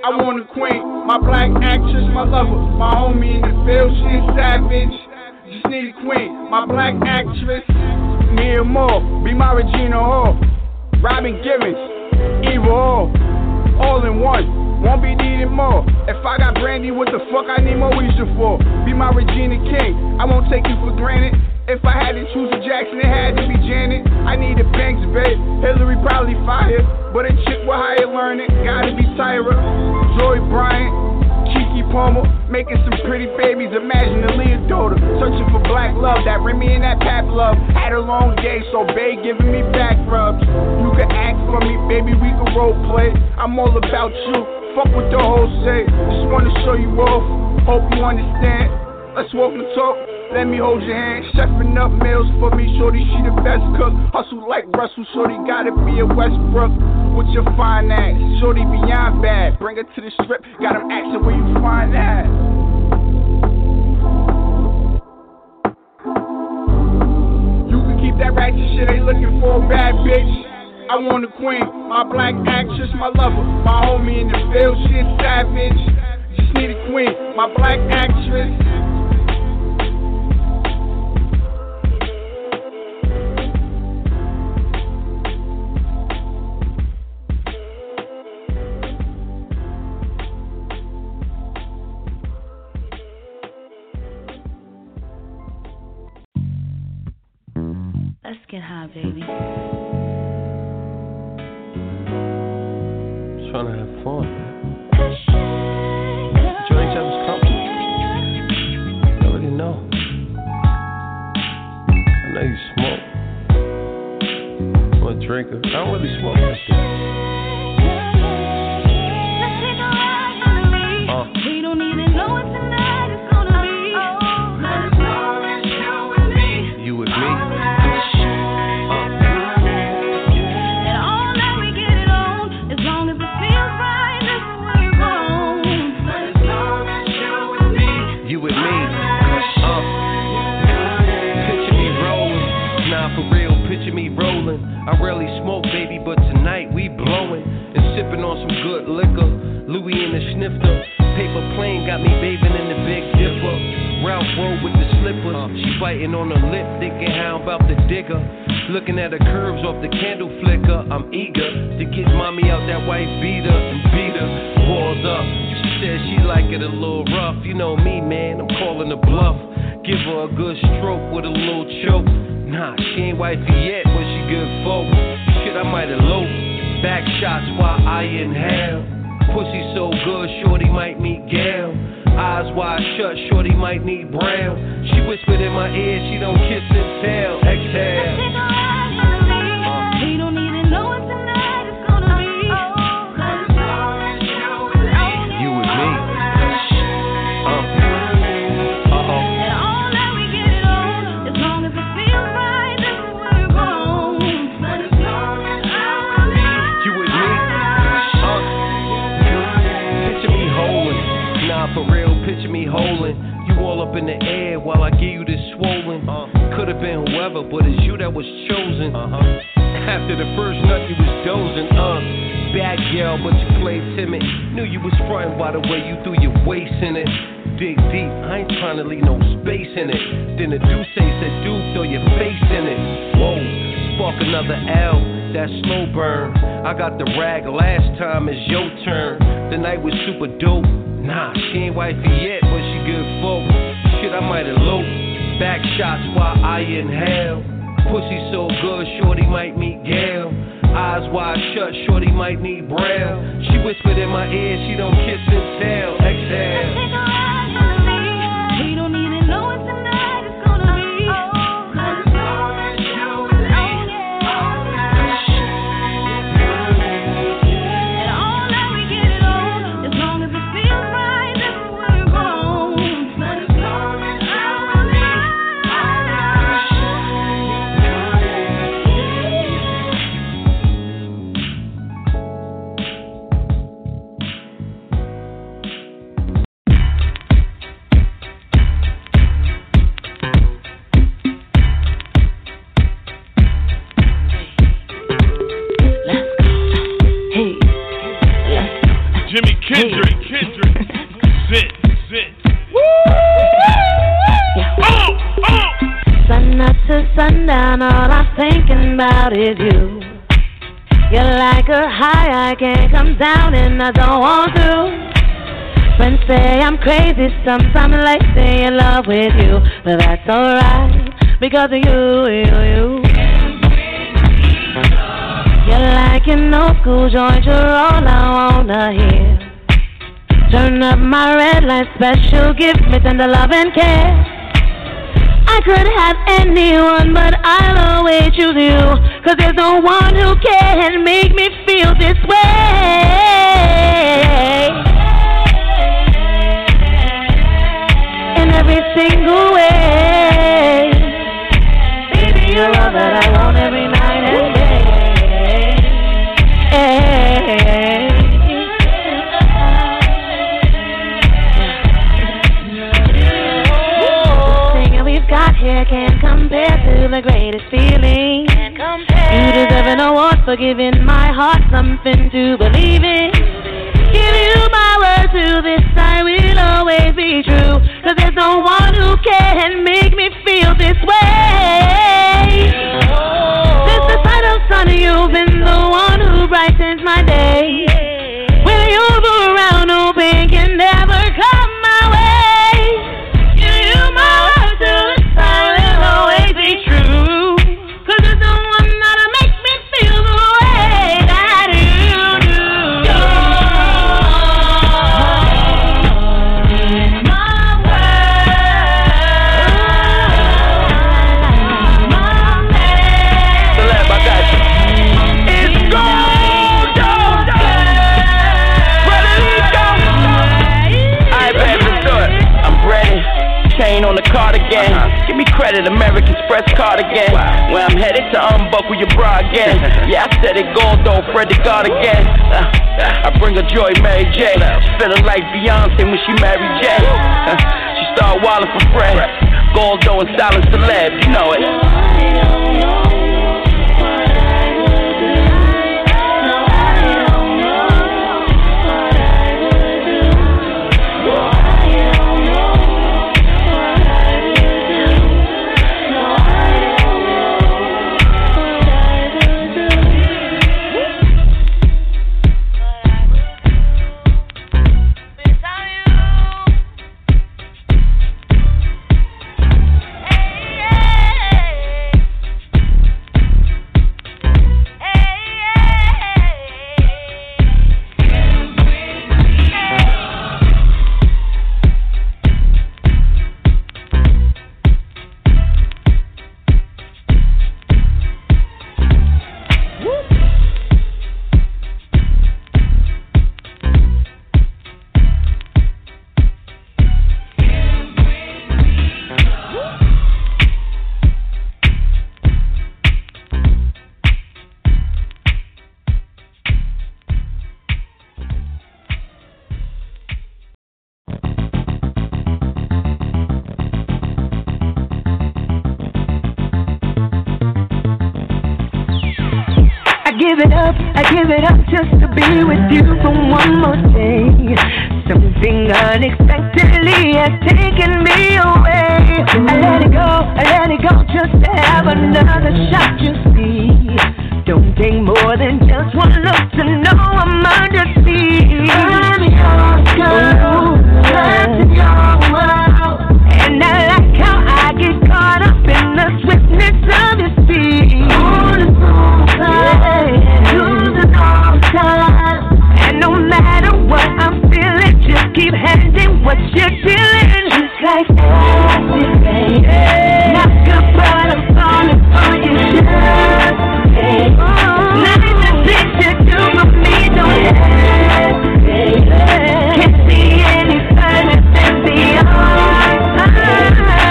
I want a queen, my black actress, my lover, my homie in the field, she a savage. Just need a queen, my black actress. Mia Moore, be my Regina Hall. Robin Givens, Eva Hall, all in one. Won't be needing more. If I got brandy, what the fuck I need Moesha for? Be my Regina King. I won't take you for granted. If I had to choose a Jackson, it had to be Janet. I need a Banks, babe. Hillary probably fired. But a chick with higher learning, gotta be Tyra. Joy Bryant, Keke Palmer, making some pretty babies. Imagine a daughter, searching for black love. That Remy and that Pap love. Had a long day, so Bay giving me back rubs. You can act for me, baby, we can role play. I'm all about you. Fuck what the whole say. Just wanna show you off. Hope you understand. Let's walk and talk. Let me hold your hand. Chefing up meals for me. Shorty, she the best cook. Hustle like Russell. Shorty gotta be a Westbrook. With your fine ass. Shorty beyond bad. Bring her to the strip. Got them asking where you find that. You can keep that ratchet shit. Ain't looking for a bad bitch. I want a queen, my black actress, my lover, my homie in the field, she a savage. Just need a queen, my black actress. Baby. While I inhale. Pussy so good, shorty might meet Gail. Eyes wide shut, shorty might need brown. She whispered in my ear, she don't kiss and tell. Exhale. And I don't want to. Friends say I'm crazy, sometimes like say in love with you, but that's alright because of you, you, you. You're like an old school joint, you're all I wanna hear. Turn up my red light special, give me tender love and care. I could have anyone, but I'll always choose you. Cause there's no one who can make me feel this way. Single way. Baby, you're all that I want every night and Thing we've got here can't compare to the greatest feeling. You deserve an award for giving my heart something to believe in. Give you my word to this, I will always be true. Cause there's no one who can make me feel this way. Since the sight of sun, you've credit, American Express card again. When I'm headed to unbuckle your bra again. Yeah, I said it gold though, Fred the God again. Uh, I bring her joy, Mary J. Feeling like Beyonce when she married Jay. Uh, she start wildin' for Fred. Gold though and silent celeb, you know it. Give it up, I give it up just to be with you for one more day. Something unexpectedly has taken me away. I let it go, I let it go just to have another shot, you see. Don't take more than just one look to know I'm under siege. I'm yours, girl. Your world. What you're dealing. Just like acid, baby. Not good, but I'm falling for you. Just baby. Nothing to picture to my me, don't hesitate. Can't see any.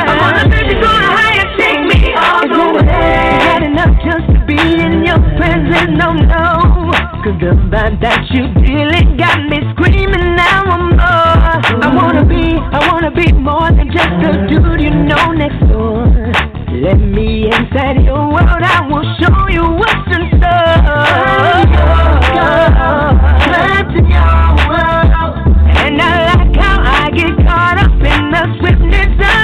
I'm on of going higher, take me all the way. Had enough just your presence, no, no. Cause the that you dealing got me be more than just a dude you know next door. Let me inside your world, I will show you what's in store. Turn your, your world, and I like how I get caught up in the swiftness of.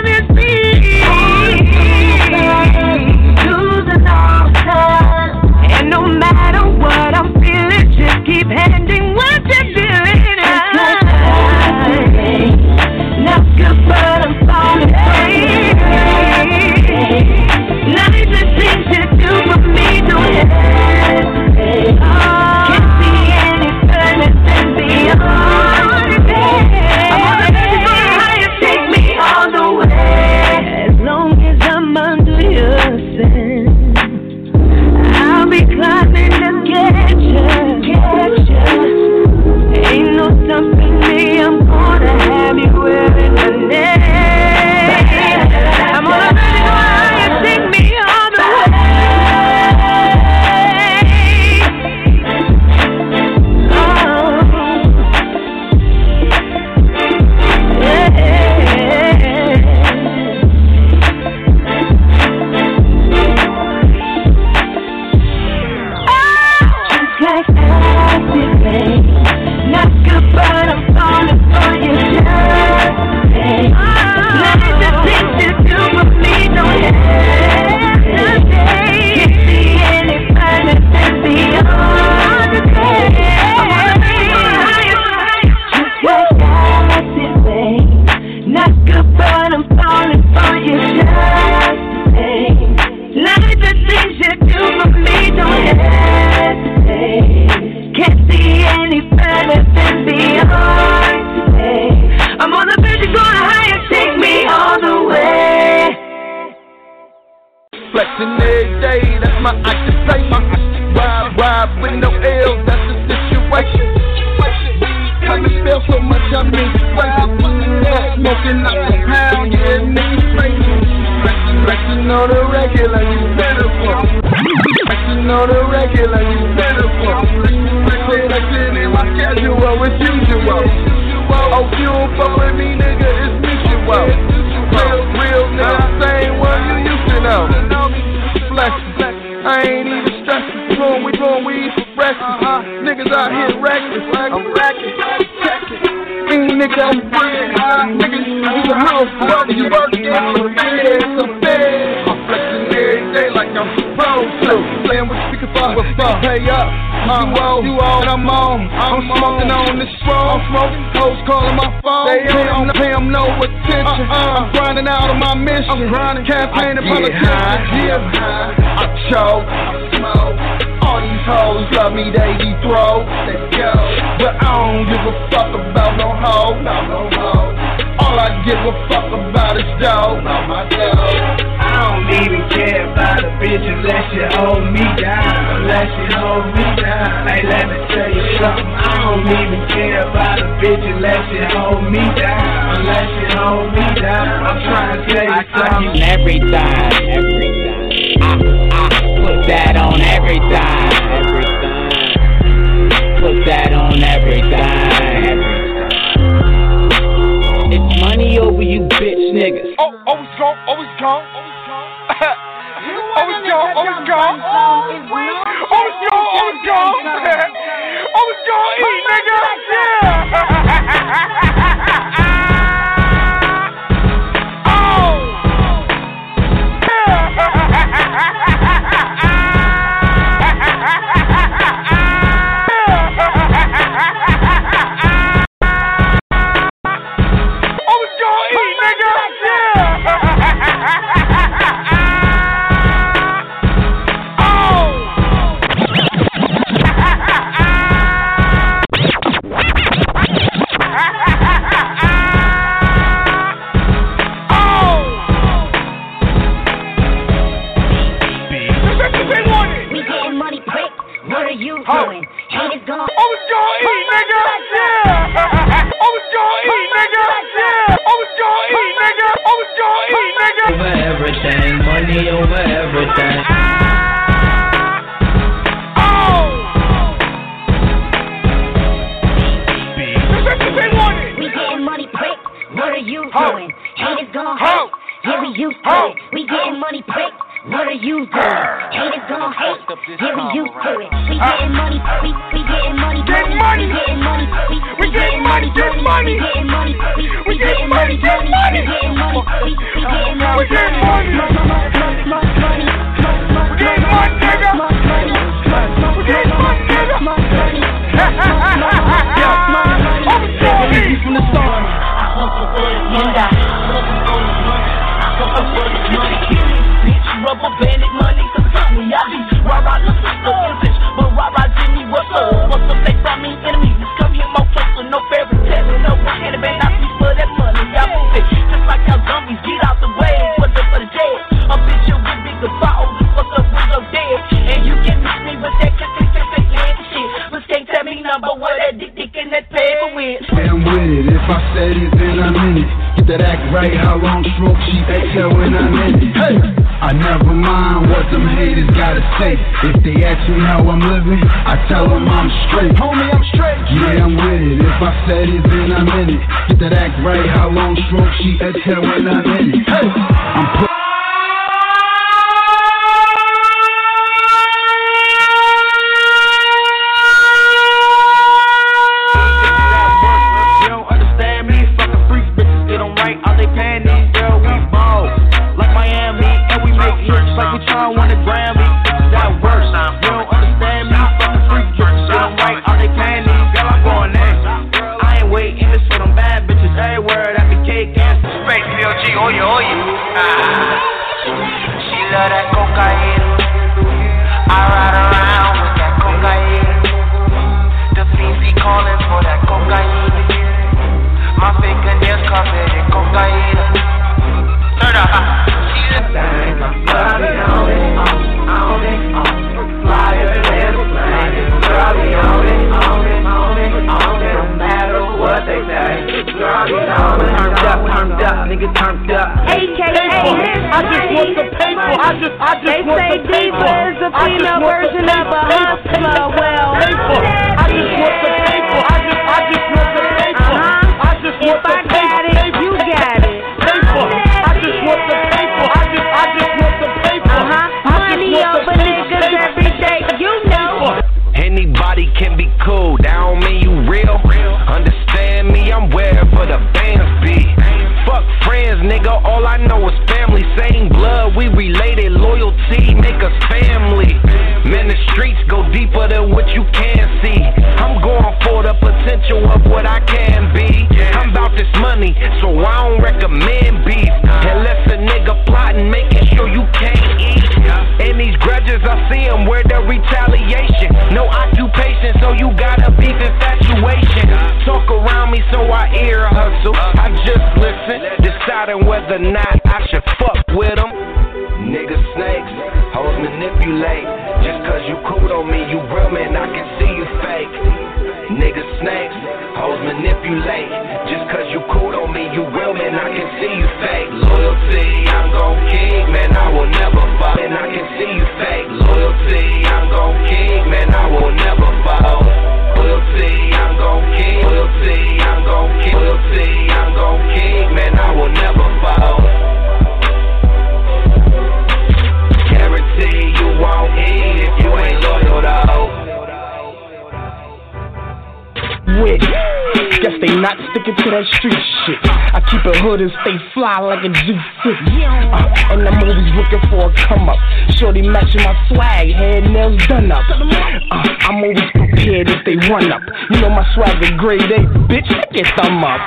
Hood and stay fly like a G6. Uh, and I'm always looking for a come up. Shorty matching my swag, head nails done up. Uh, I'm always prepared if they run up. You know my swag is grade A, bitch, take your thumb up.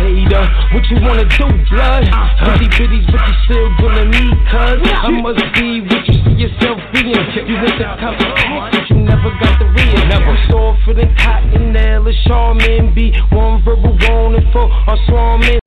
Hater, what you wanna do, blood? Bitty bitties, but you still gonna need, cuz I must be what you see yourself being. You with the top of but you never got the real. Never saw for the cotton nail, Charmin be one verbal and four, I'm swarming.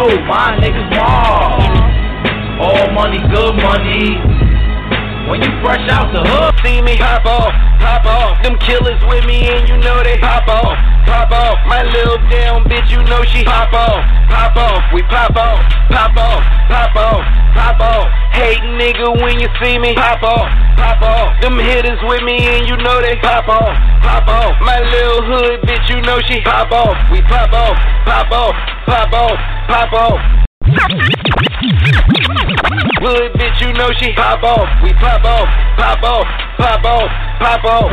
Know my niggas mob. All money, good money. When you fresh out the hood, see me pop off, pop off. Them killers with me and you know they pop off, pop off. My little damn bitch, you know she pop off, pop off. We pop off, pop off, pop off, pop off. Hate nigga when you see me pop off, pop off. Them hitters with me and you know they pop off, pop off. My little hood bitch, you know she pop off. We pop off, pop off, pop off, pop off. Hood bitch, you know she pop off. We pop off, pop off, pop off, pop off.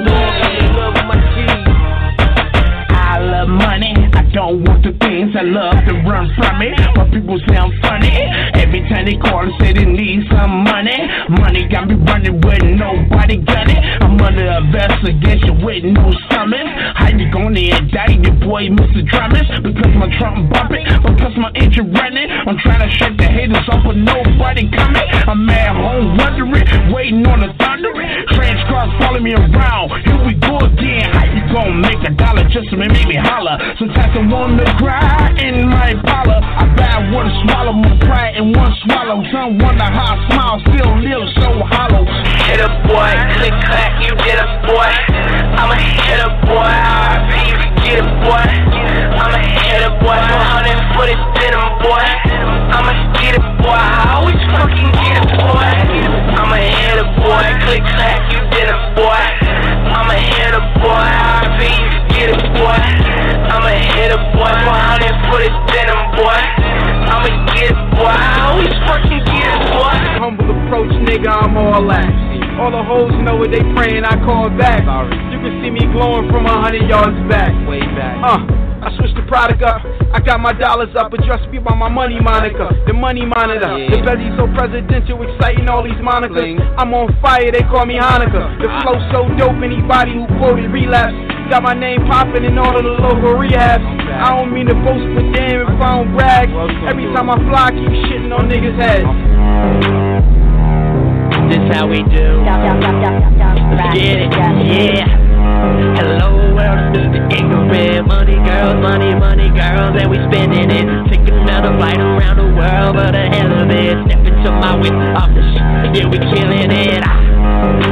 I love money. I don't want the things I love to run from it. But people say I'm funny. Every time they call and say they need some money. Money got me running with nobody got it. I'm under investigation with no summons. How you gonna indict your boy, Mr. Drummond? Because my trunk bumping, because my engine running. I'm trying to shake the haters off, but nobody coming. I'm at home wondering, waiting on the thundering. Trench cars follow me around. Here we go again. How you gonna make a dollar just to make me holler? Sometimes I wanna cry in my parlor. I buy one swallow, my pride in one swallow. Some wonder how I smile, still live so hollow. Hit a boy, click clack, you did a boy. I'm a hit a boy, you get a boy. I'm a hit a boy, 400 for the denim boy. I'm a get a boy, I always fucking get a boy. I'm a hit a boy, click clack, you did a boy. I'm a hit a boy, you get a boy. I'm a hit a boy, 400 for the denim boy. I'm a get boy, always fucking get boy. Humble approach, nigga, I'm all that. All the hoes know what they praying, I call back. You can see me glowing from a hundred yards back. Way back. Uh, I switched the product up. I got my dollars up, address me by my money moniker. The money monitor. The belly so presidential, exciting all these monikers. I'm on fire, they call me Hanukkah. The flow so dope, anybody who quoted relapse. Got my name popping in all of the local rehabs. I don't mean to boast, but damn if I don't brag. Every time I fly, I keep shitting on niggas' heads. This how we do. Get it, yeah. Hello world, it's Mr. Ignorant. Money girls, money, money girls, and we spending it. Take another flight around the world, but the hell of it. Step into my whip, off the shit, yeah we killing it. Ah.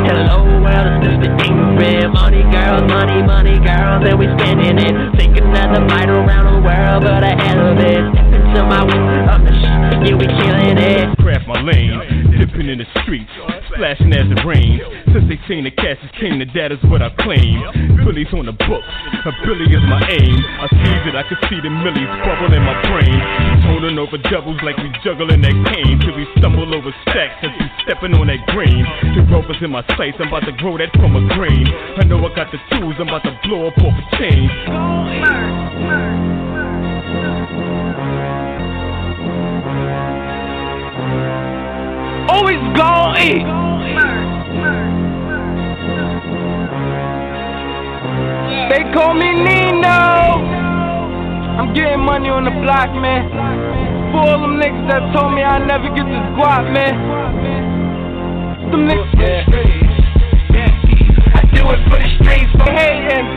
Hello world, it's Mr. Ignorant. Money girls, money, money girls, and we spending it. Take another flight around the world, but the hell of it. Step into my whip, the shit, yeah we killing it. Craft my lane, dipping in the streets, splashing as it rains. Since they seen the cash is king, the dad is what I claim. Billy's on the books, a Billy is my aim. I see that I can see the millies bubble in my brain. Toning over doubles like we juggling that cane. Till we stumble over stacks as we stepping on that green. The rope is in my sights, I'm about to grow that from a grain. I know I got the tools, I'm about to blow up off a chain. Always gon' eat. They call me Nino. I'm getting money on the block, man. For all them niggas that told me I never get this guap, man. Them niggas. I do it for the streets, for hating.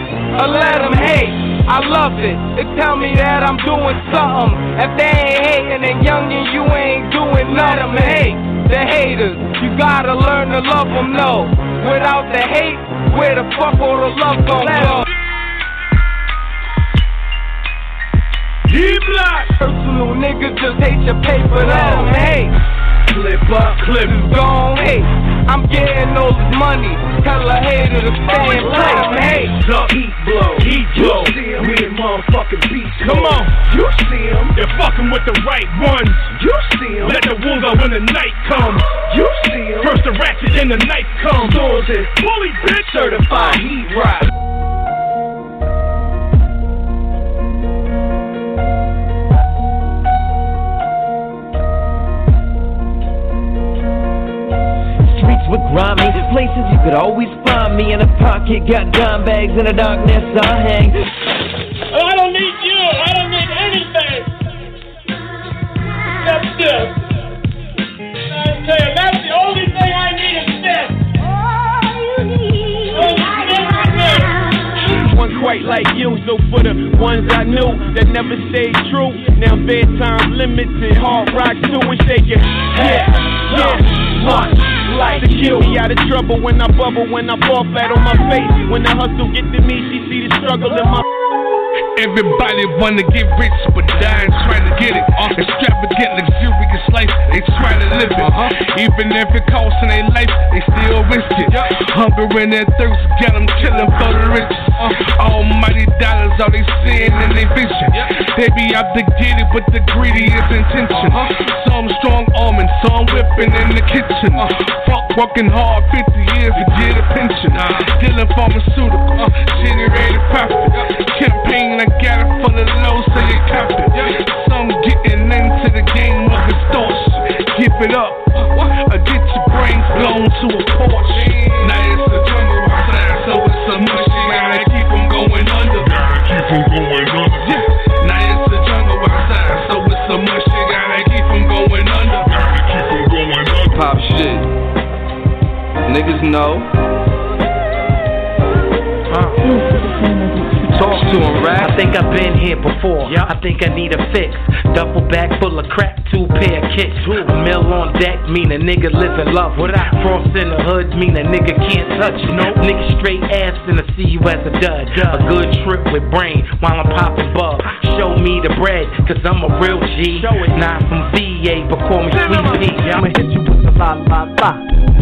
I let them hate. I love it. They tell me that I'm doing something. If they ain't hating, then youngin', you ain't doing nothing. Hate the haters. You gotta learn to love them, no. Without the hate, where the fuck all the love gon' go? D-Block! Personal niggas just hate your paper, let them hate. Clip up, clip gon' hate. I'm getting all this money. Tell a hater to stay in place. The heat blow, heat blow. You see 'em, we in motherfucking beats. Come on, You see 'em, they're fucking with the right ones. you see 'em, Let the wolves out when the night comes. you see 'em. First the ratchet, then the knife comes. Stores is Bully bitch, certified heat rock. Were grimy, places you could always find me in a pocket. Got dime bags in the darkness I hang. Oh, I don't need you. I don't need anything. Except this. I tell you, that's the only One quite like you, so for the ones I knew that never stayed true, now bedtime limited, hard rock too and shaking. Yeah, yeah, what? Like to kill me out of trouble when I bubble, when I fall flat on my face. When the hustle get to me, she see the struggle in my. Everybody wanna get rich, but dying trying to get it. Uh-huh. Extravagant, luxurious life, they try to live it. huh Even if it costs in their life, they still risk it. Hunger and their thirst got them killing for the rich. Uh-huh. Almighty dollars, all they seeing in their vision. They be out to get it, but the greediest intention. Uh-huh. Some strong arming, some whipping in the kitchen. Fuck working hard 50 years to get a pension. Dealing pharmaceutical, uh, generated profit. Campaign, I got it for the low, so you cop it. Some getting into the game of extortion. Give it up, or get your brains blown to a Porsche. Now it's a jungle outside, so it's a mushy. Gotta keep 'em going under. Gotta keep 'em going under. Yeah. Now it's a jungle outside, so it's a mushy. Gotta keep 'em going under. Gotta keep 'em going under. Pop shit. Niggas know. Talk to him, rap. I think I've been here before. I think I need a fix. Duffel bag full of crack, two pair of kicks. A mill on deck mean a nigga live in love. What I frost in the hood mean a nigga can't touch it. No nigga straight ass and I see you as a dud. A good trip with brain while I'm popping bub. Show me the bread, cause I'm a real G. Show it. Not from VA, but call me Sweet Pea. I'ma hit you with the la la la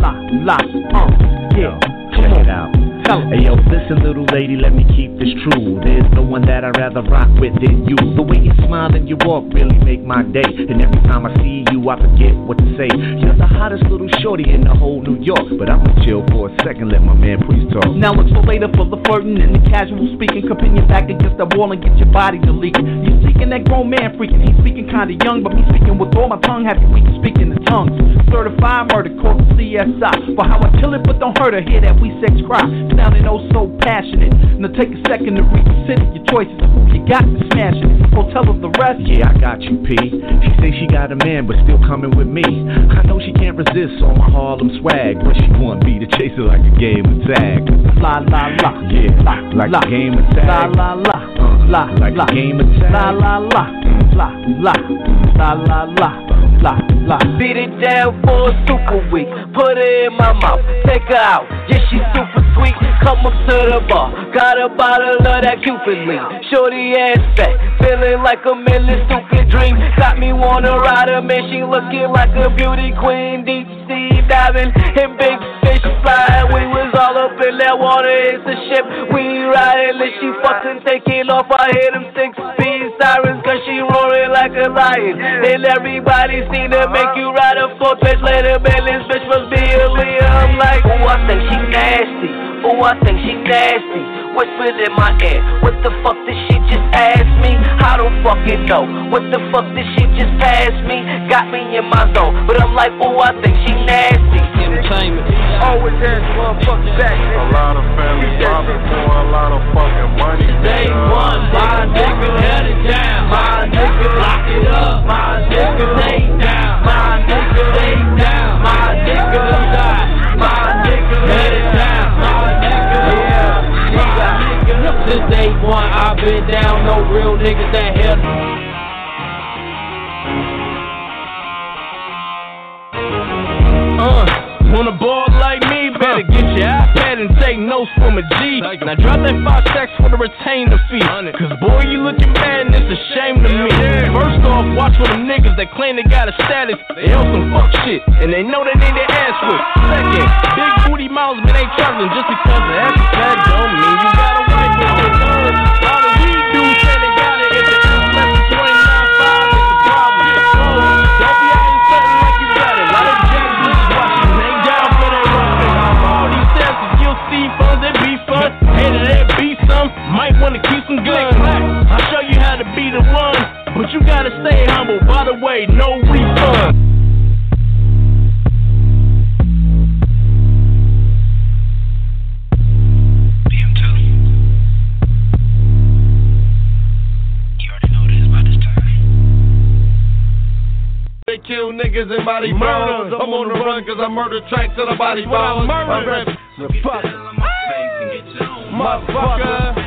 la la. Uh, yeah, check it out. Tell. Hey yo, listen, little lady, let me keep this true. There's no one that I'd rather rock with than you. The way you smile and you walk really make my day. And every time I see you, I forget what to say. You're the hottest little shorty in the whole New York. But I'ma chill for a second, let my man please talk. Now it's so later for the flirting and the casual speaking. Your back against the wall and get your body to leak. You seeking that grown man freaking. He's speaking kinda young, but me speaking with all my tongue. Have you weak speaking in tongues. Certified murder, called CSI. For how I kill it, but don't hurt her. Hear that we sex cry. Sounding oh so passionate. Now take a second to reconsider your choices of who you got to smash it. Go tell her the rest. Yeah, I got you, P. She say she got a man, but still coming with me. I know she can't resist all my Harlem swag, but she want me to chase her like a game of tag. La la la. Yeah, La like la. a game of tag. La la la. Uh, La like la. a game of tag. La la la. La la. La la la. La la. Beat it down for a super week. Put her in my mouth, take her out. Yeah, she super sweet. Come up to the bar. Got a bottle of that Cupid lean. Shorty ass fat. Feeling like a million stupid dream. Got me wanna ride her, man. She looking like a beauty queen. Deep sea diving and big fish flying. We was all up in that water. It's a ship. We riding. Let she fucking taking off. I hear them six speed sirens. Cause she roaring like a lion. And everybody seen her make you ride a four bitch. Later, man, this bitch must be a Leah. I'm like, oh, I think she nasty. Oh, I think she nasty. Whispered in my ear. What the fuck did she just ask me? I don't fucking know. What the fuck did she just pass me? Got me in my zone. But I'm like, oh, I think she nasty. Entertainment. Always has motherfuckers back. A lot of family robbing for a lot of fucking money. Day one, my nigga held it down. My nigga lock it up. My nigga Since day one, I've been down. No real niggas that held Uh, on a ball better get your iPad and take notes from a G. Now drop that five stacks for the retainer fee. Cause boy, you looking bad and it's a shame to me. First off, watch for them niggas that claim they got a status. They on some fuck shit and they know they need their ass whipped. Second, big booty mouths, but ain't traveling just because the ass is fat don't mean you wanna keep some guns. I'll show you how to be the one, but you gotta stay humble. By the way, no refund. They kill niggas and body bombs. I'm on the run cause I murder tracks and the body bombs. I rap the fuck. Motherfucker.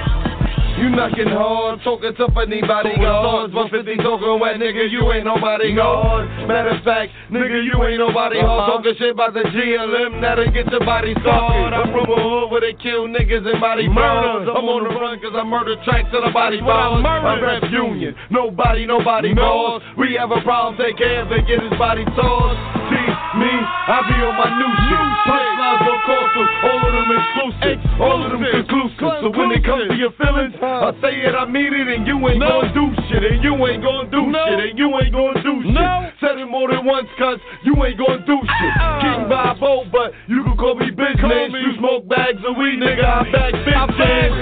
You knocking hard, talking tough anybody guards. 150 talking wet, nigga, you ain't nobody guard. Matter of fact, nigga, you ain't nobody hard. Talking shit about the GLM, that'll get your body scarred. I'm from a hood where they kill niggas and body bombs. I'm on the run cause I murder tracks and the body bombs. I rap Union, nobody, nobody knows. We have a problem, take care of it, get his body tossed. See, me, I be on my new shit. Punchlines cost them, all them exclusive, all of them conclusive. So when it comes to your feelings, I say it, I mean it, and you ain't gonna do shit, and you ain't gonna do shit, and you ain't gonna do shit. Said it more than once, cuz you ain't gonna do shit. King Bobo, but you can call me business. You smoke bags of weed, nigga, I bag bitches.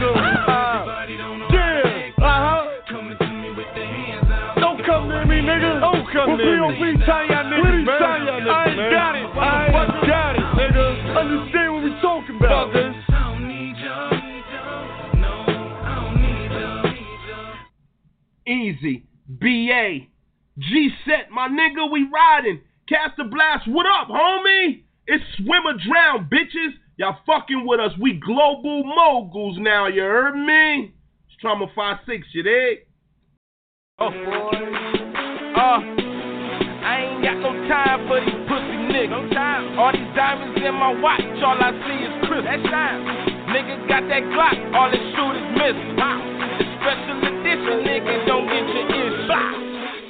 Yeah, uh-huh. Don't come near me, nigga. Don't come near me. We tie y'all niggas, man. Tie y'all niggas, I ain't got it. I ain't got it, nigga. Understand what we talking about. Fuckers. Easy. BA. G set, my nigga, we riding. Cast a blast, what up, homie? It's swim or drown, bitches. Y'all fucking with us. We global moguls now, you heard me? It's Trauma 5-6, you dig? Oh, uh, I ain't got no time for these pussy niggas. No time. All these diamonds in my watch, all I see is crisp. That's. Nigga got that Glock, all his shooters missing. Wow. Special edition, nigga, don't get your ears shot.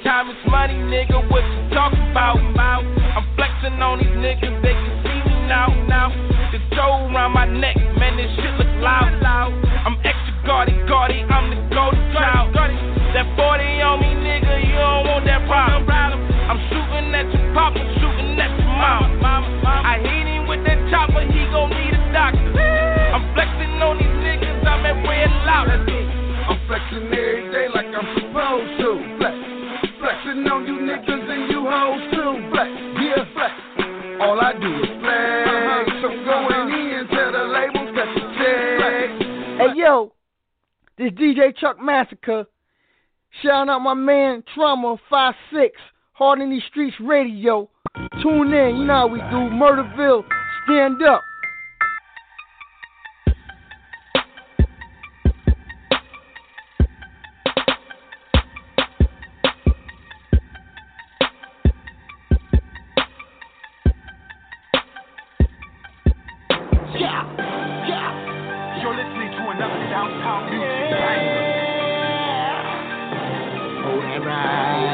Time is money, nigga, what you talking about? I'm flexing on these niggas, they can see me now, now. The toe around my neck, man, this shit look loud, loud. I'm extra guardy, guardy, I'm the golden child. That 40 on me, nigga, you don't want that problem. I'm shooting at your papa, shooting at your mama. I hit him with that chopper, he gon' need a doctor. I'm flexing on these niggas, I'm at red loud. I'm flexing every day like I'm supposed to. Flex, flexing on you niggas and you hoes too. Flex, yeah, flex. All I do is flex. Uh-huh. So I'm going uh-huh. in to the label, flex, flex. Hey yo, this DJ Chuck Massacre. Shout out my man Trauma Five Six. Hard in these Streetz Radio. Tune in, you know how we do. Murderville, stand up. Yeah, yeah. You're listening to another downtown hit. Oh, yeah. Oh, yeah,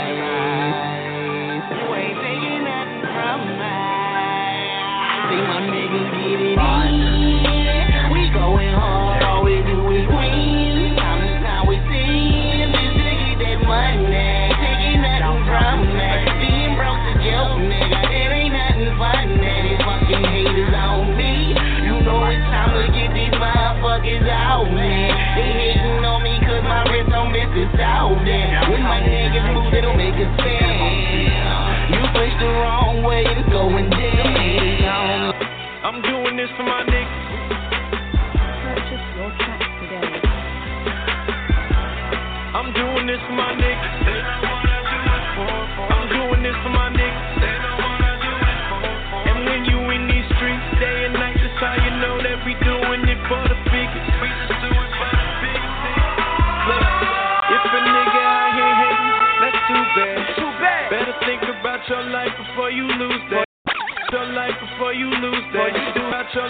I'm doing this for my niggas. Purchase your tracks today. I'm doing this for my niggas.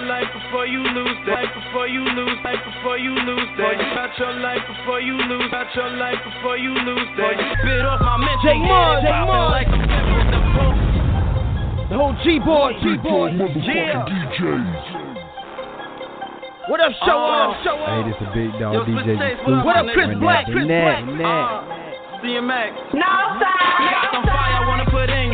Life before you lose that. Life before you lose. Life before you lose that. About your life before you lose. About your life before you lose that. You spit off my mental. J Mud, J Mud. like. The whole G boy, G boy. Yeah. What up, show oh, up, show up. Hey, this a big dog Yo, DJ. Chris Exclusive. What up, Chris Black? Chris net, Black. net. DMX. No, sir. I got some fire I wanna put in you, then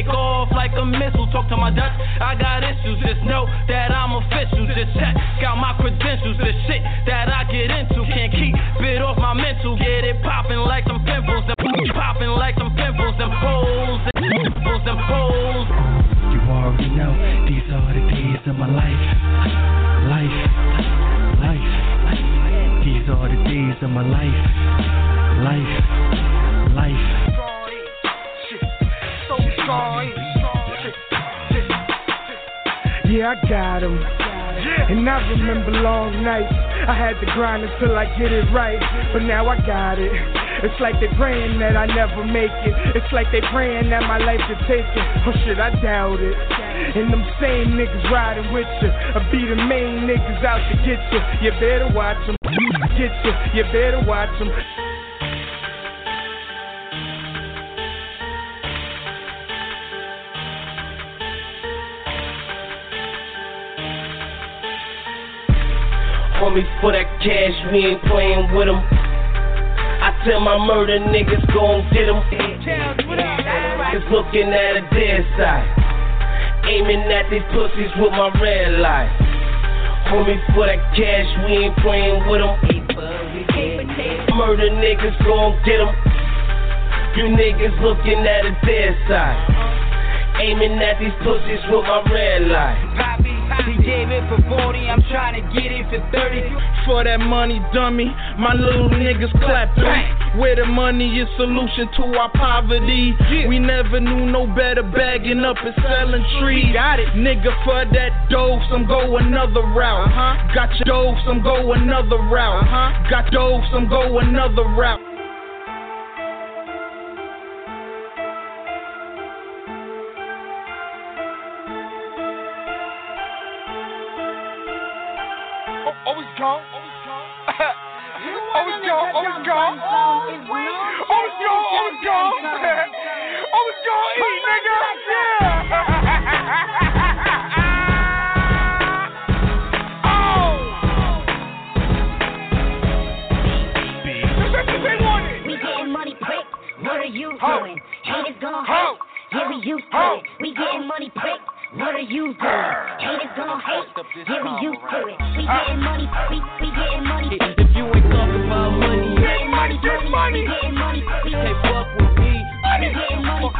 take off like a missile. Talk to my Dutch, I got issues. Just know that I'm official. Just check out my credentials. The shit that I get into can't keep it off my mental. Get it popping like some pimples. Them popping like some pimples. Them holes. Them pimples. Them holes. You already know these are the days of my life. Life. Life. These are the days of my life. Life. Life. Yeah, I got him. And I remember long nights. I had to grind until I get it right. But now I got it. It's like they praying that I never make it. It's like they praying that my life is taken. Oh shit, I doubt it. And them same niggas riding with you. I be the main niggas out to get you. You better watch them. Get you. You better watch them. Homie, for that cash, we ain't playing with them. I tell my murder niggas gon' get them. Just looking at a dead side. Aiming at these pussies with my red light. Homie, for that cash, we ain't playing with them. Murder niggas gon' get them. You niggas looking at a dead side. Aiming at these pussies with my red light. He gave it for 40, I'm trying to get it for 30. For that money, dummy, my little niggas clap three. Where the money is solution to our poverty. We never knew no better bagging up and selling trees. Got it, nigga. For that dope, some go another route. Uh-huh. Got your dope, some go another route. Uh-huh. Got dope, some go another route. It's gone. Eat, nigga. Quick. What are you doing? Haters gon' hate. Yeah, we used to it. We getting money. What are you doing? Haters gon' hate. Yeah, we used to it. We getting money. We we getting money. If you ain't talking about money, money. get money. We getting money. We Hey, fuck with me. money.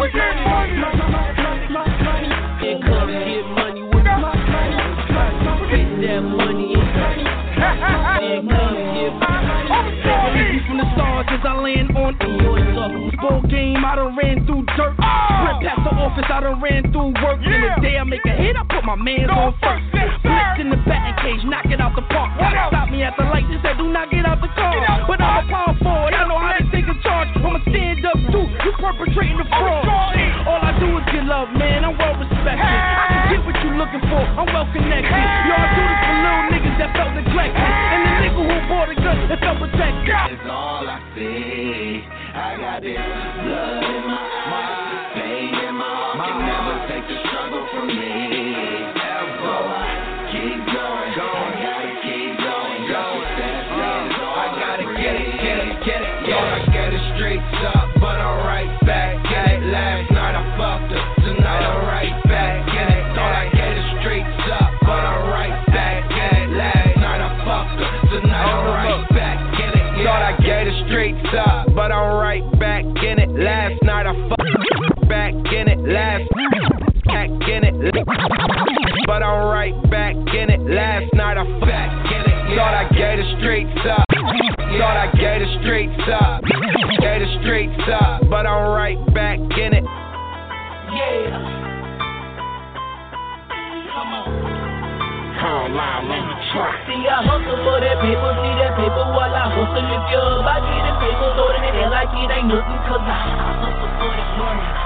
We getting money. Income, get money with money. Spend that money from the stars as I land on Ball game, I done ran through dirt. Went past the office, I done ran through work. In the day I make a hit, I put my mans on first. Blitz in the batting cage, knock it out the park. Stop me at the light, just said do not get out the car. But I'm a power forward, I know how to take a charge. I'ma stand up you perpetrating the fraud. All I do is get love, man, I'm well respected. I can get what you looking for, I'm well connected. Y'all do this for little niggas nigga who bought a gun that felt protected. It's all I see. I got this blood in my Last back in it. But I'm right back in it. Last night I back in it. Thought I gave the streets up. Thought I gave the streets up. Gave the streets up, but I'm right back in it. Yeah. Come on. Online on the track. See, I hustle for that paper, see that paper while I hustle if you up. I get the paper, throw it in like it ain't nothing, cause I, I hustle for this money.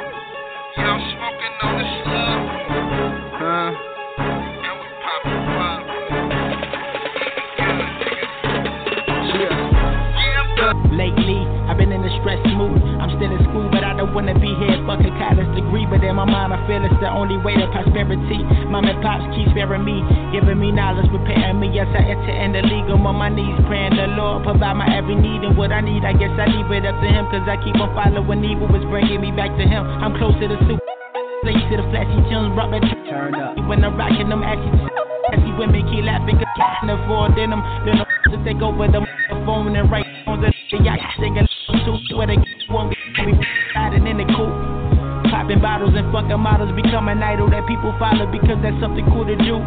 school, but I don't wanna be here. Fuck a college degree, but in my mind, I feel it's the only way to prosperity. Mom and pops keep sparing me, giving me knowledge, preparing me Yes, I enter in the league. I'm on my knees, praying the Lord provide my every need and what I need. I guess I leave it up to Him, cause I keep on following evil, it's bringing me back to Him. I'm close to the soup. Place to the flashy tunes, rock that turn up. When I'm rocking them ashy, ashy women keep laughing, cause can't afford them. Then I'm to take over the phone and write on the yacht, singing models become an idol that people follow because that's something cool to do.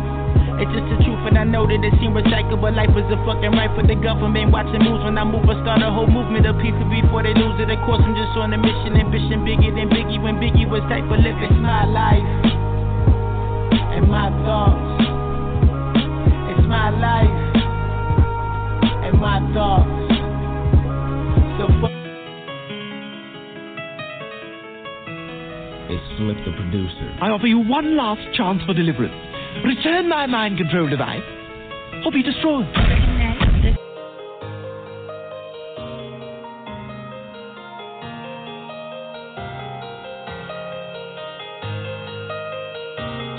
It's just the truth, and I know that it seems recyclable. Life is a fucking right for the government. Watching moves when I move, I start a whole movement of people before they lose it. Of course, I'm just on a mission, ambition bigger than Biggie when Biggie was type of living. It's my life and my thoughts. It's my life and my thoughts. It's the producer. I offer you one last chance for deliverance. Return my mind control device, or be destroyed.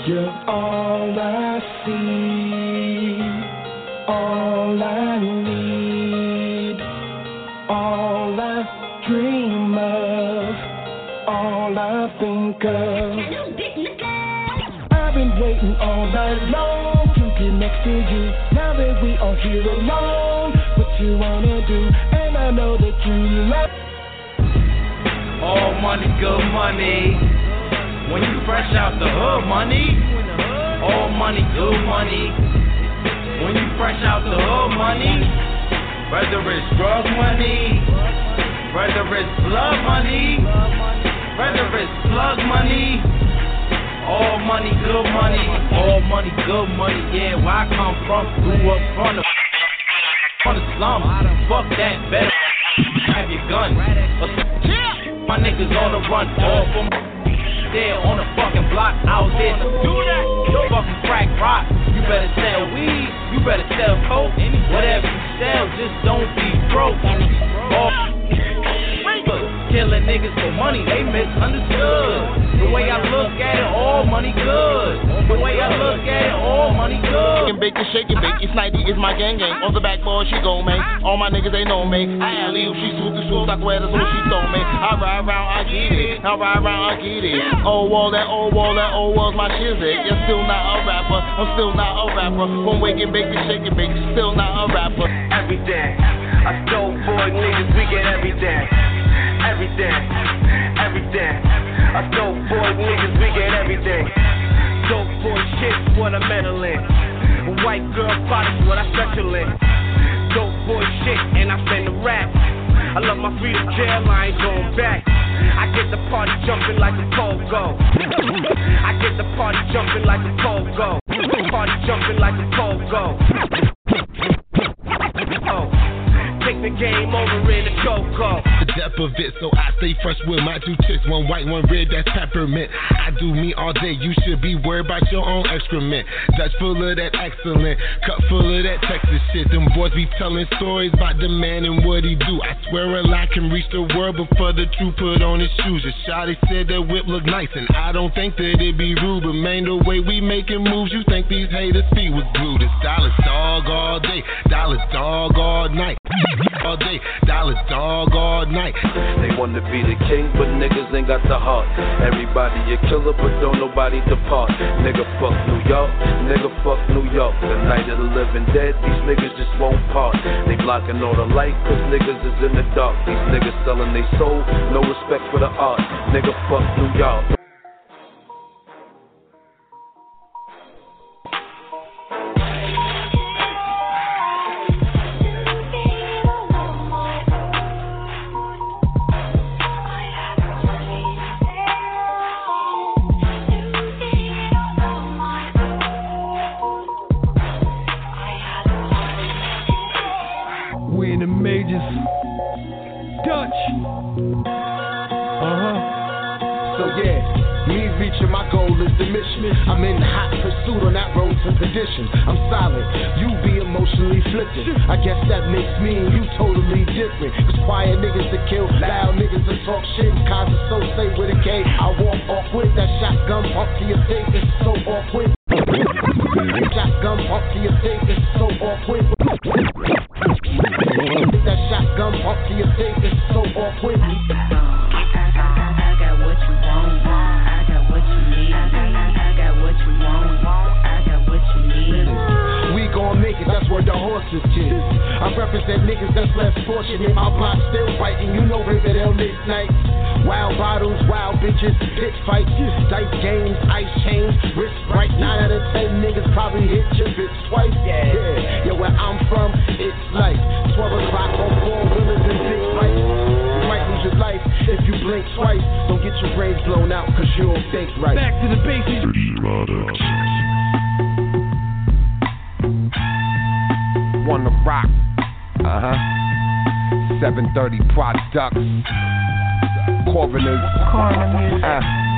You're all I see, I've been waiting all night long to get next to you. Now that we are here alone, what you wanna do? And I know that you love. All money, good money. When you fresh out the hood, money. All money, good money. When you fresh out the hood, money. Whether it's drug money, whether it's blood money, whether it's plug money. All money, good money. All money, good money. Yeah, where I come from, grew up from the on the slum. Fuck that, better have your gun. My niggas on the run, all from there on the fucking block out there. Do that. Fucking crack rock. You better sell weed. You better sell coke. Whatever you sell, just don't be broke. All killing niggas for money, they misunderstood. The way I look at it, all money good. The way I look at it, all money good. Shaking, bake, shaking, bake. It's 90 it's my gang gang. On the backboard, she go, man. All my niggas, they know me. I alley she swoop, swoop, I swear that's what she throw me. I ride around, I get it. I ride around, I get it. Old wall, that old wall, that old wall's my shizzy. You're still not a rapper. I'm still not a rapper. From waking, baking, shaking, bake. Still not a rapper. Every day, I stole boy niggas, we get everything. Everything. Everything. I stole boy niggas, we get everything. Dope boy shit, what I'm meddling. White girl products, what I special in. Dope boy shit, and I spend the rap. I love my freedom jail, I ain't going back. I get the party jumping like a pogo. I get the party jumping like a pogo. Party jumping like a pogo. Take the game over in a go-go. The depth of it, so I stay fresh with my two chicks. One white, one red, that's peppermint. I do me all day, you should be worried about your own excrement. Dutch full of that excellent, cup full of that Texas shit. Them boys be telling stories about the man and what he do. I swear a lie can reach the world before the truth put on his shoes. A shotty said that whip look nice, and I don't think that it be rude, but man, the way we making moves, you think these haters' feet was glued. It's dollar dog all day, dollar dog all night. All day, dollar dog all night. They wanna be the king, but niggas ain't got the heart. Everybody a killer, but don't nobody depart. Nigga fuck New York, nigga fuck New York. The night of the living dead, these niggas just won't part. They blocking all the light, cause niggas is in the dark. These niggas selling their soul, no respect for the art. Nigga fuck New York. The. I'm in hot pursuit on that road to perdition. I'm silent, you be emotionally flippant. I guess that makes me and you totally different. Cause quiet niggas that kill, loud niggas that talk shit. Cause it's so say with a K. I walk awkward, that shotgun pump to your face is so awkward. Shotgun pump to your face is so awkward. That shotgun pump to your face is so awkward. The horses kids. I represent niggas that's less fortunate. My block still fighting, you know Riverdale late nights. Wild bottles, wild bitches, pit fights, dice games, ice chains, wrist bright. Nine out of ten niggas probably hit your bitch twice. Yeah, yeah, where I'm from, it's life. 12 o'clock on four wheelers and big lights. You might lose your life if you blink twice. Don't get your brains blown out cause you don't think right. Back to the basics. Wanna rock. Uh huh. 730 products. Coroners. Uh,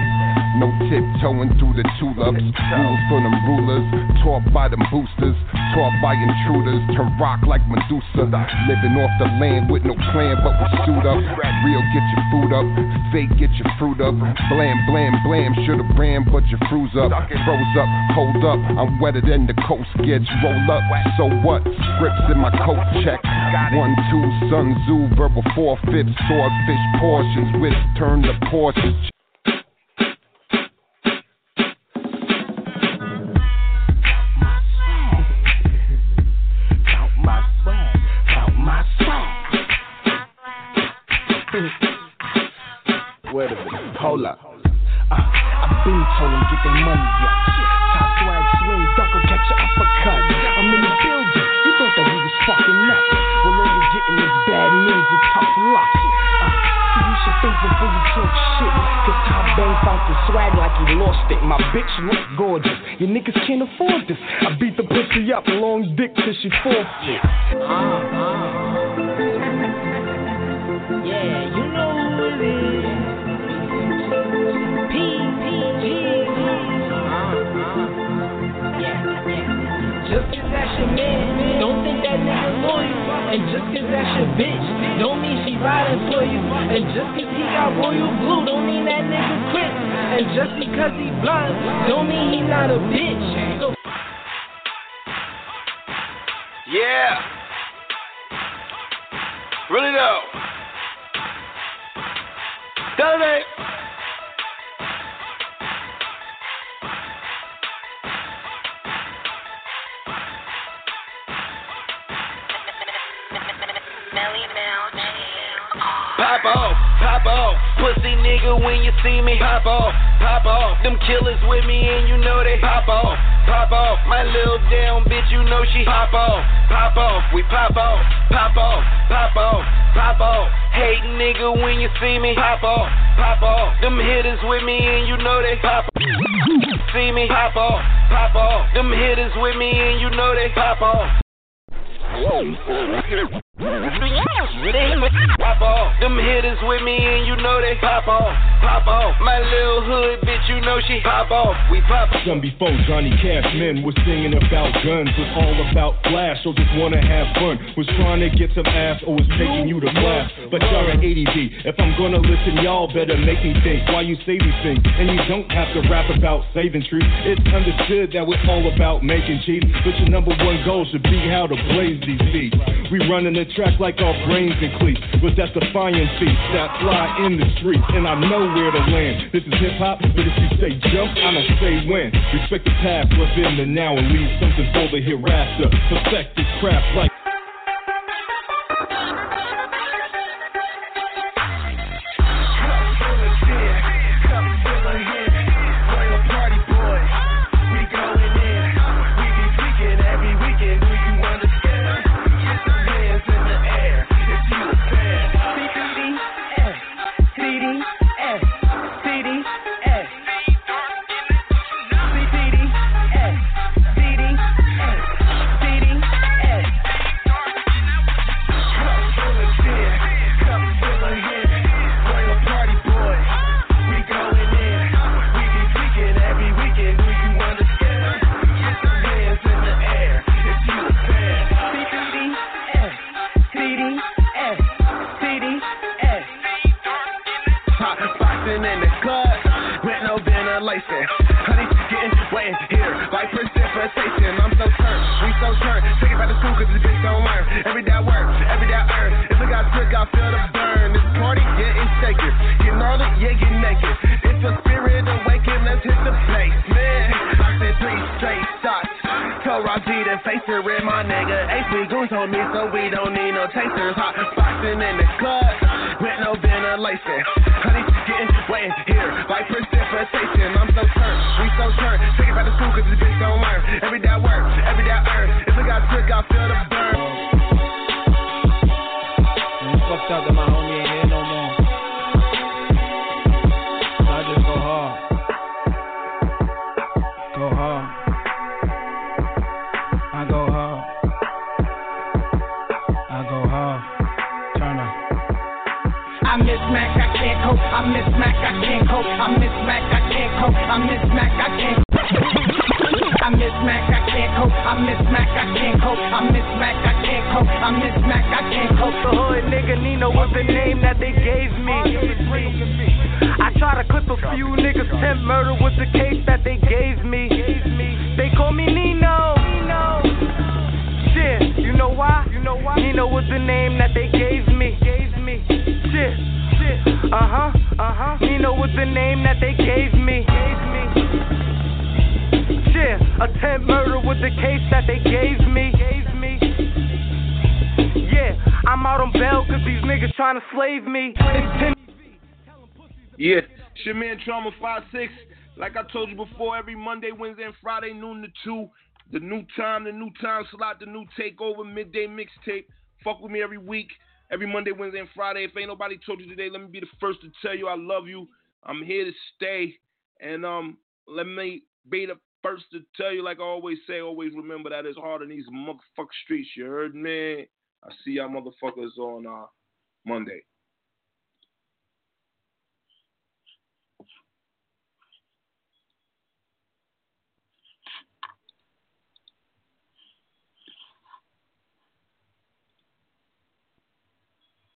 no tiptoeing through the tulips. Rules for them rulers. Taught by them boosters. Taught by intruders. To rock like Medusa. Living off the land with no plan but we suit up. Real get your food up. Fake get your fruit up. Blam, blam, blam. Should've ran but you froze up. Froze up. Hold up. I'm wetter than the coast gets. Roll up. So what? Scripts in my coat check. One, two, Sun Tzu. Verbal four fifths. Swordfish portions. With turn the Porsches. Bitch look gorgeous. You niggas can't afford this. I beat the pussy up, long dick till she forfeit. Yeah, your man, don't think that nigga loyal. And just cause that's your bitch, don't mean she riding for you. And just cause he got royal blue, don't mean that nigga quit. And just because he blind, don't mean he not a bitch. So Yeah. Really though. Pop pop off. Pussy nigga, when you see me, pop off, pop off. Them killers with me and you know they pop off, pop off. My little down bitch, you know she pop off, pop off. We pop off, pop off, pop off, pop off. Hate nigga, when you see me, pop off, pop off. Them hitters with me and you know they pop See me, pop off, pop off. Them hitters with me and you know they pop off. Pop off, them hitters with me and you know they pop off, pop off. My little hood bitch, you know she pop off. We pop off. Done before Johnny Cash men was singing about guns, was all about flash, or just wanna have fun. Was trying to get some ass, or was taking you to class. But y'all are ADD. If I'm gonna listen, y'all better make me think why you say these things. And you don't have to rap about saving trees. It's understood that we're all about making cheese. But your number one goal should be how to blaze these beats. We running the track like our brains and cleats. But that's defiant feet that fly in the streets. And I know where to land. This is hip hop, but if you say jump, I'ma say when. Respect the past, what's in the now, and leave something for the hereafter. Perfect this craft like. I told you before, every Monday, Wednesday, and Friday, noon to 2. The new time, the new time slot, the new takeover, midday mixtape. Fuck with me every week, every Monday, Wednesday, and Friday. If ain't nobody told you today, let me be the first to tell you I love you. I'm here to stay. And um, let me be the first to tell you, like I always say, always remember that it's hard in these motherfucking streets. You heard me? I see y'all motherfuckers on uh, Monday.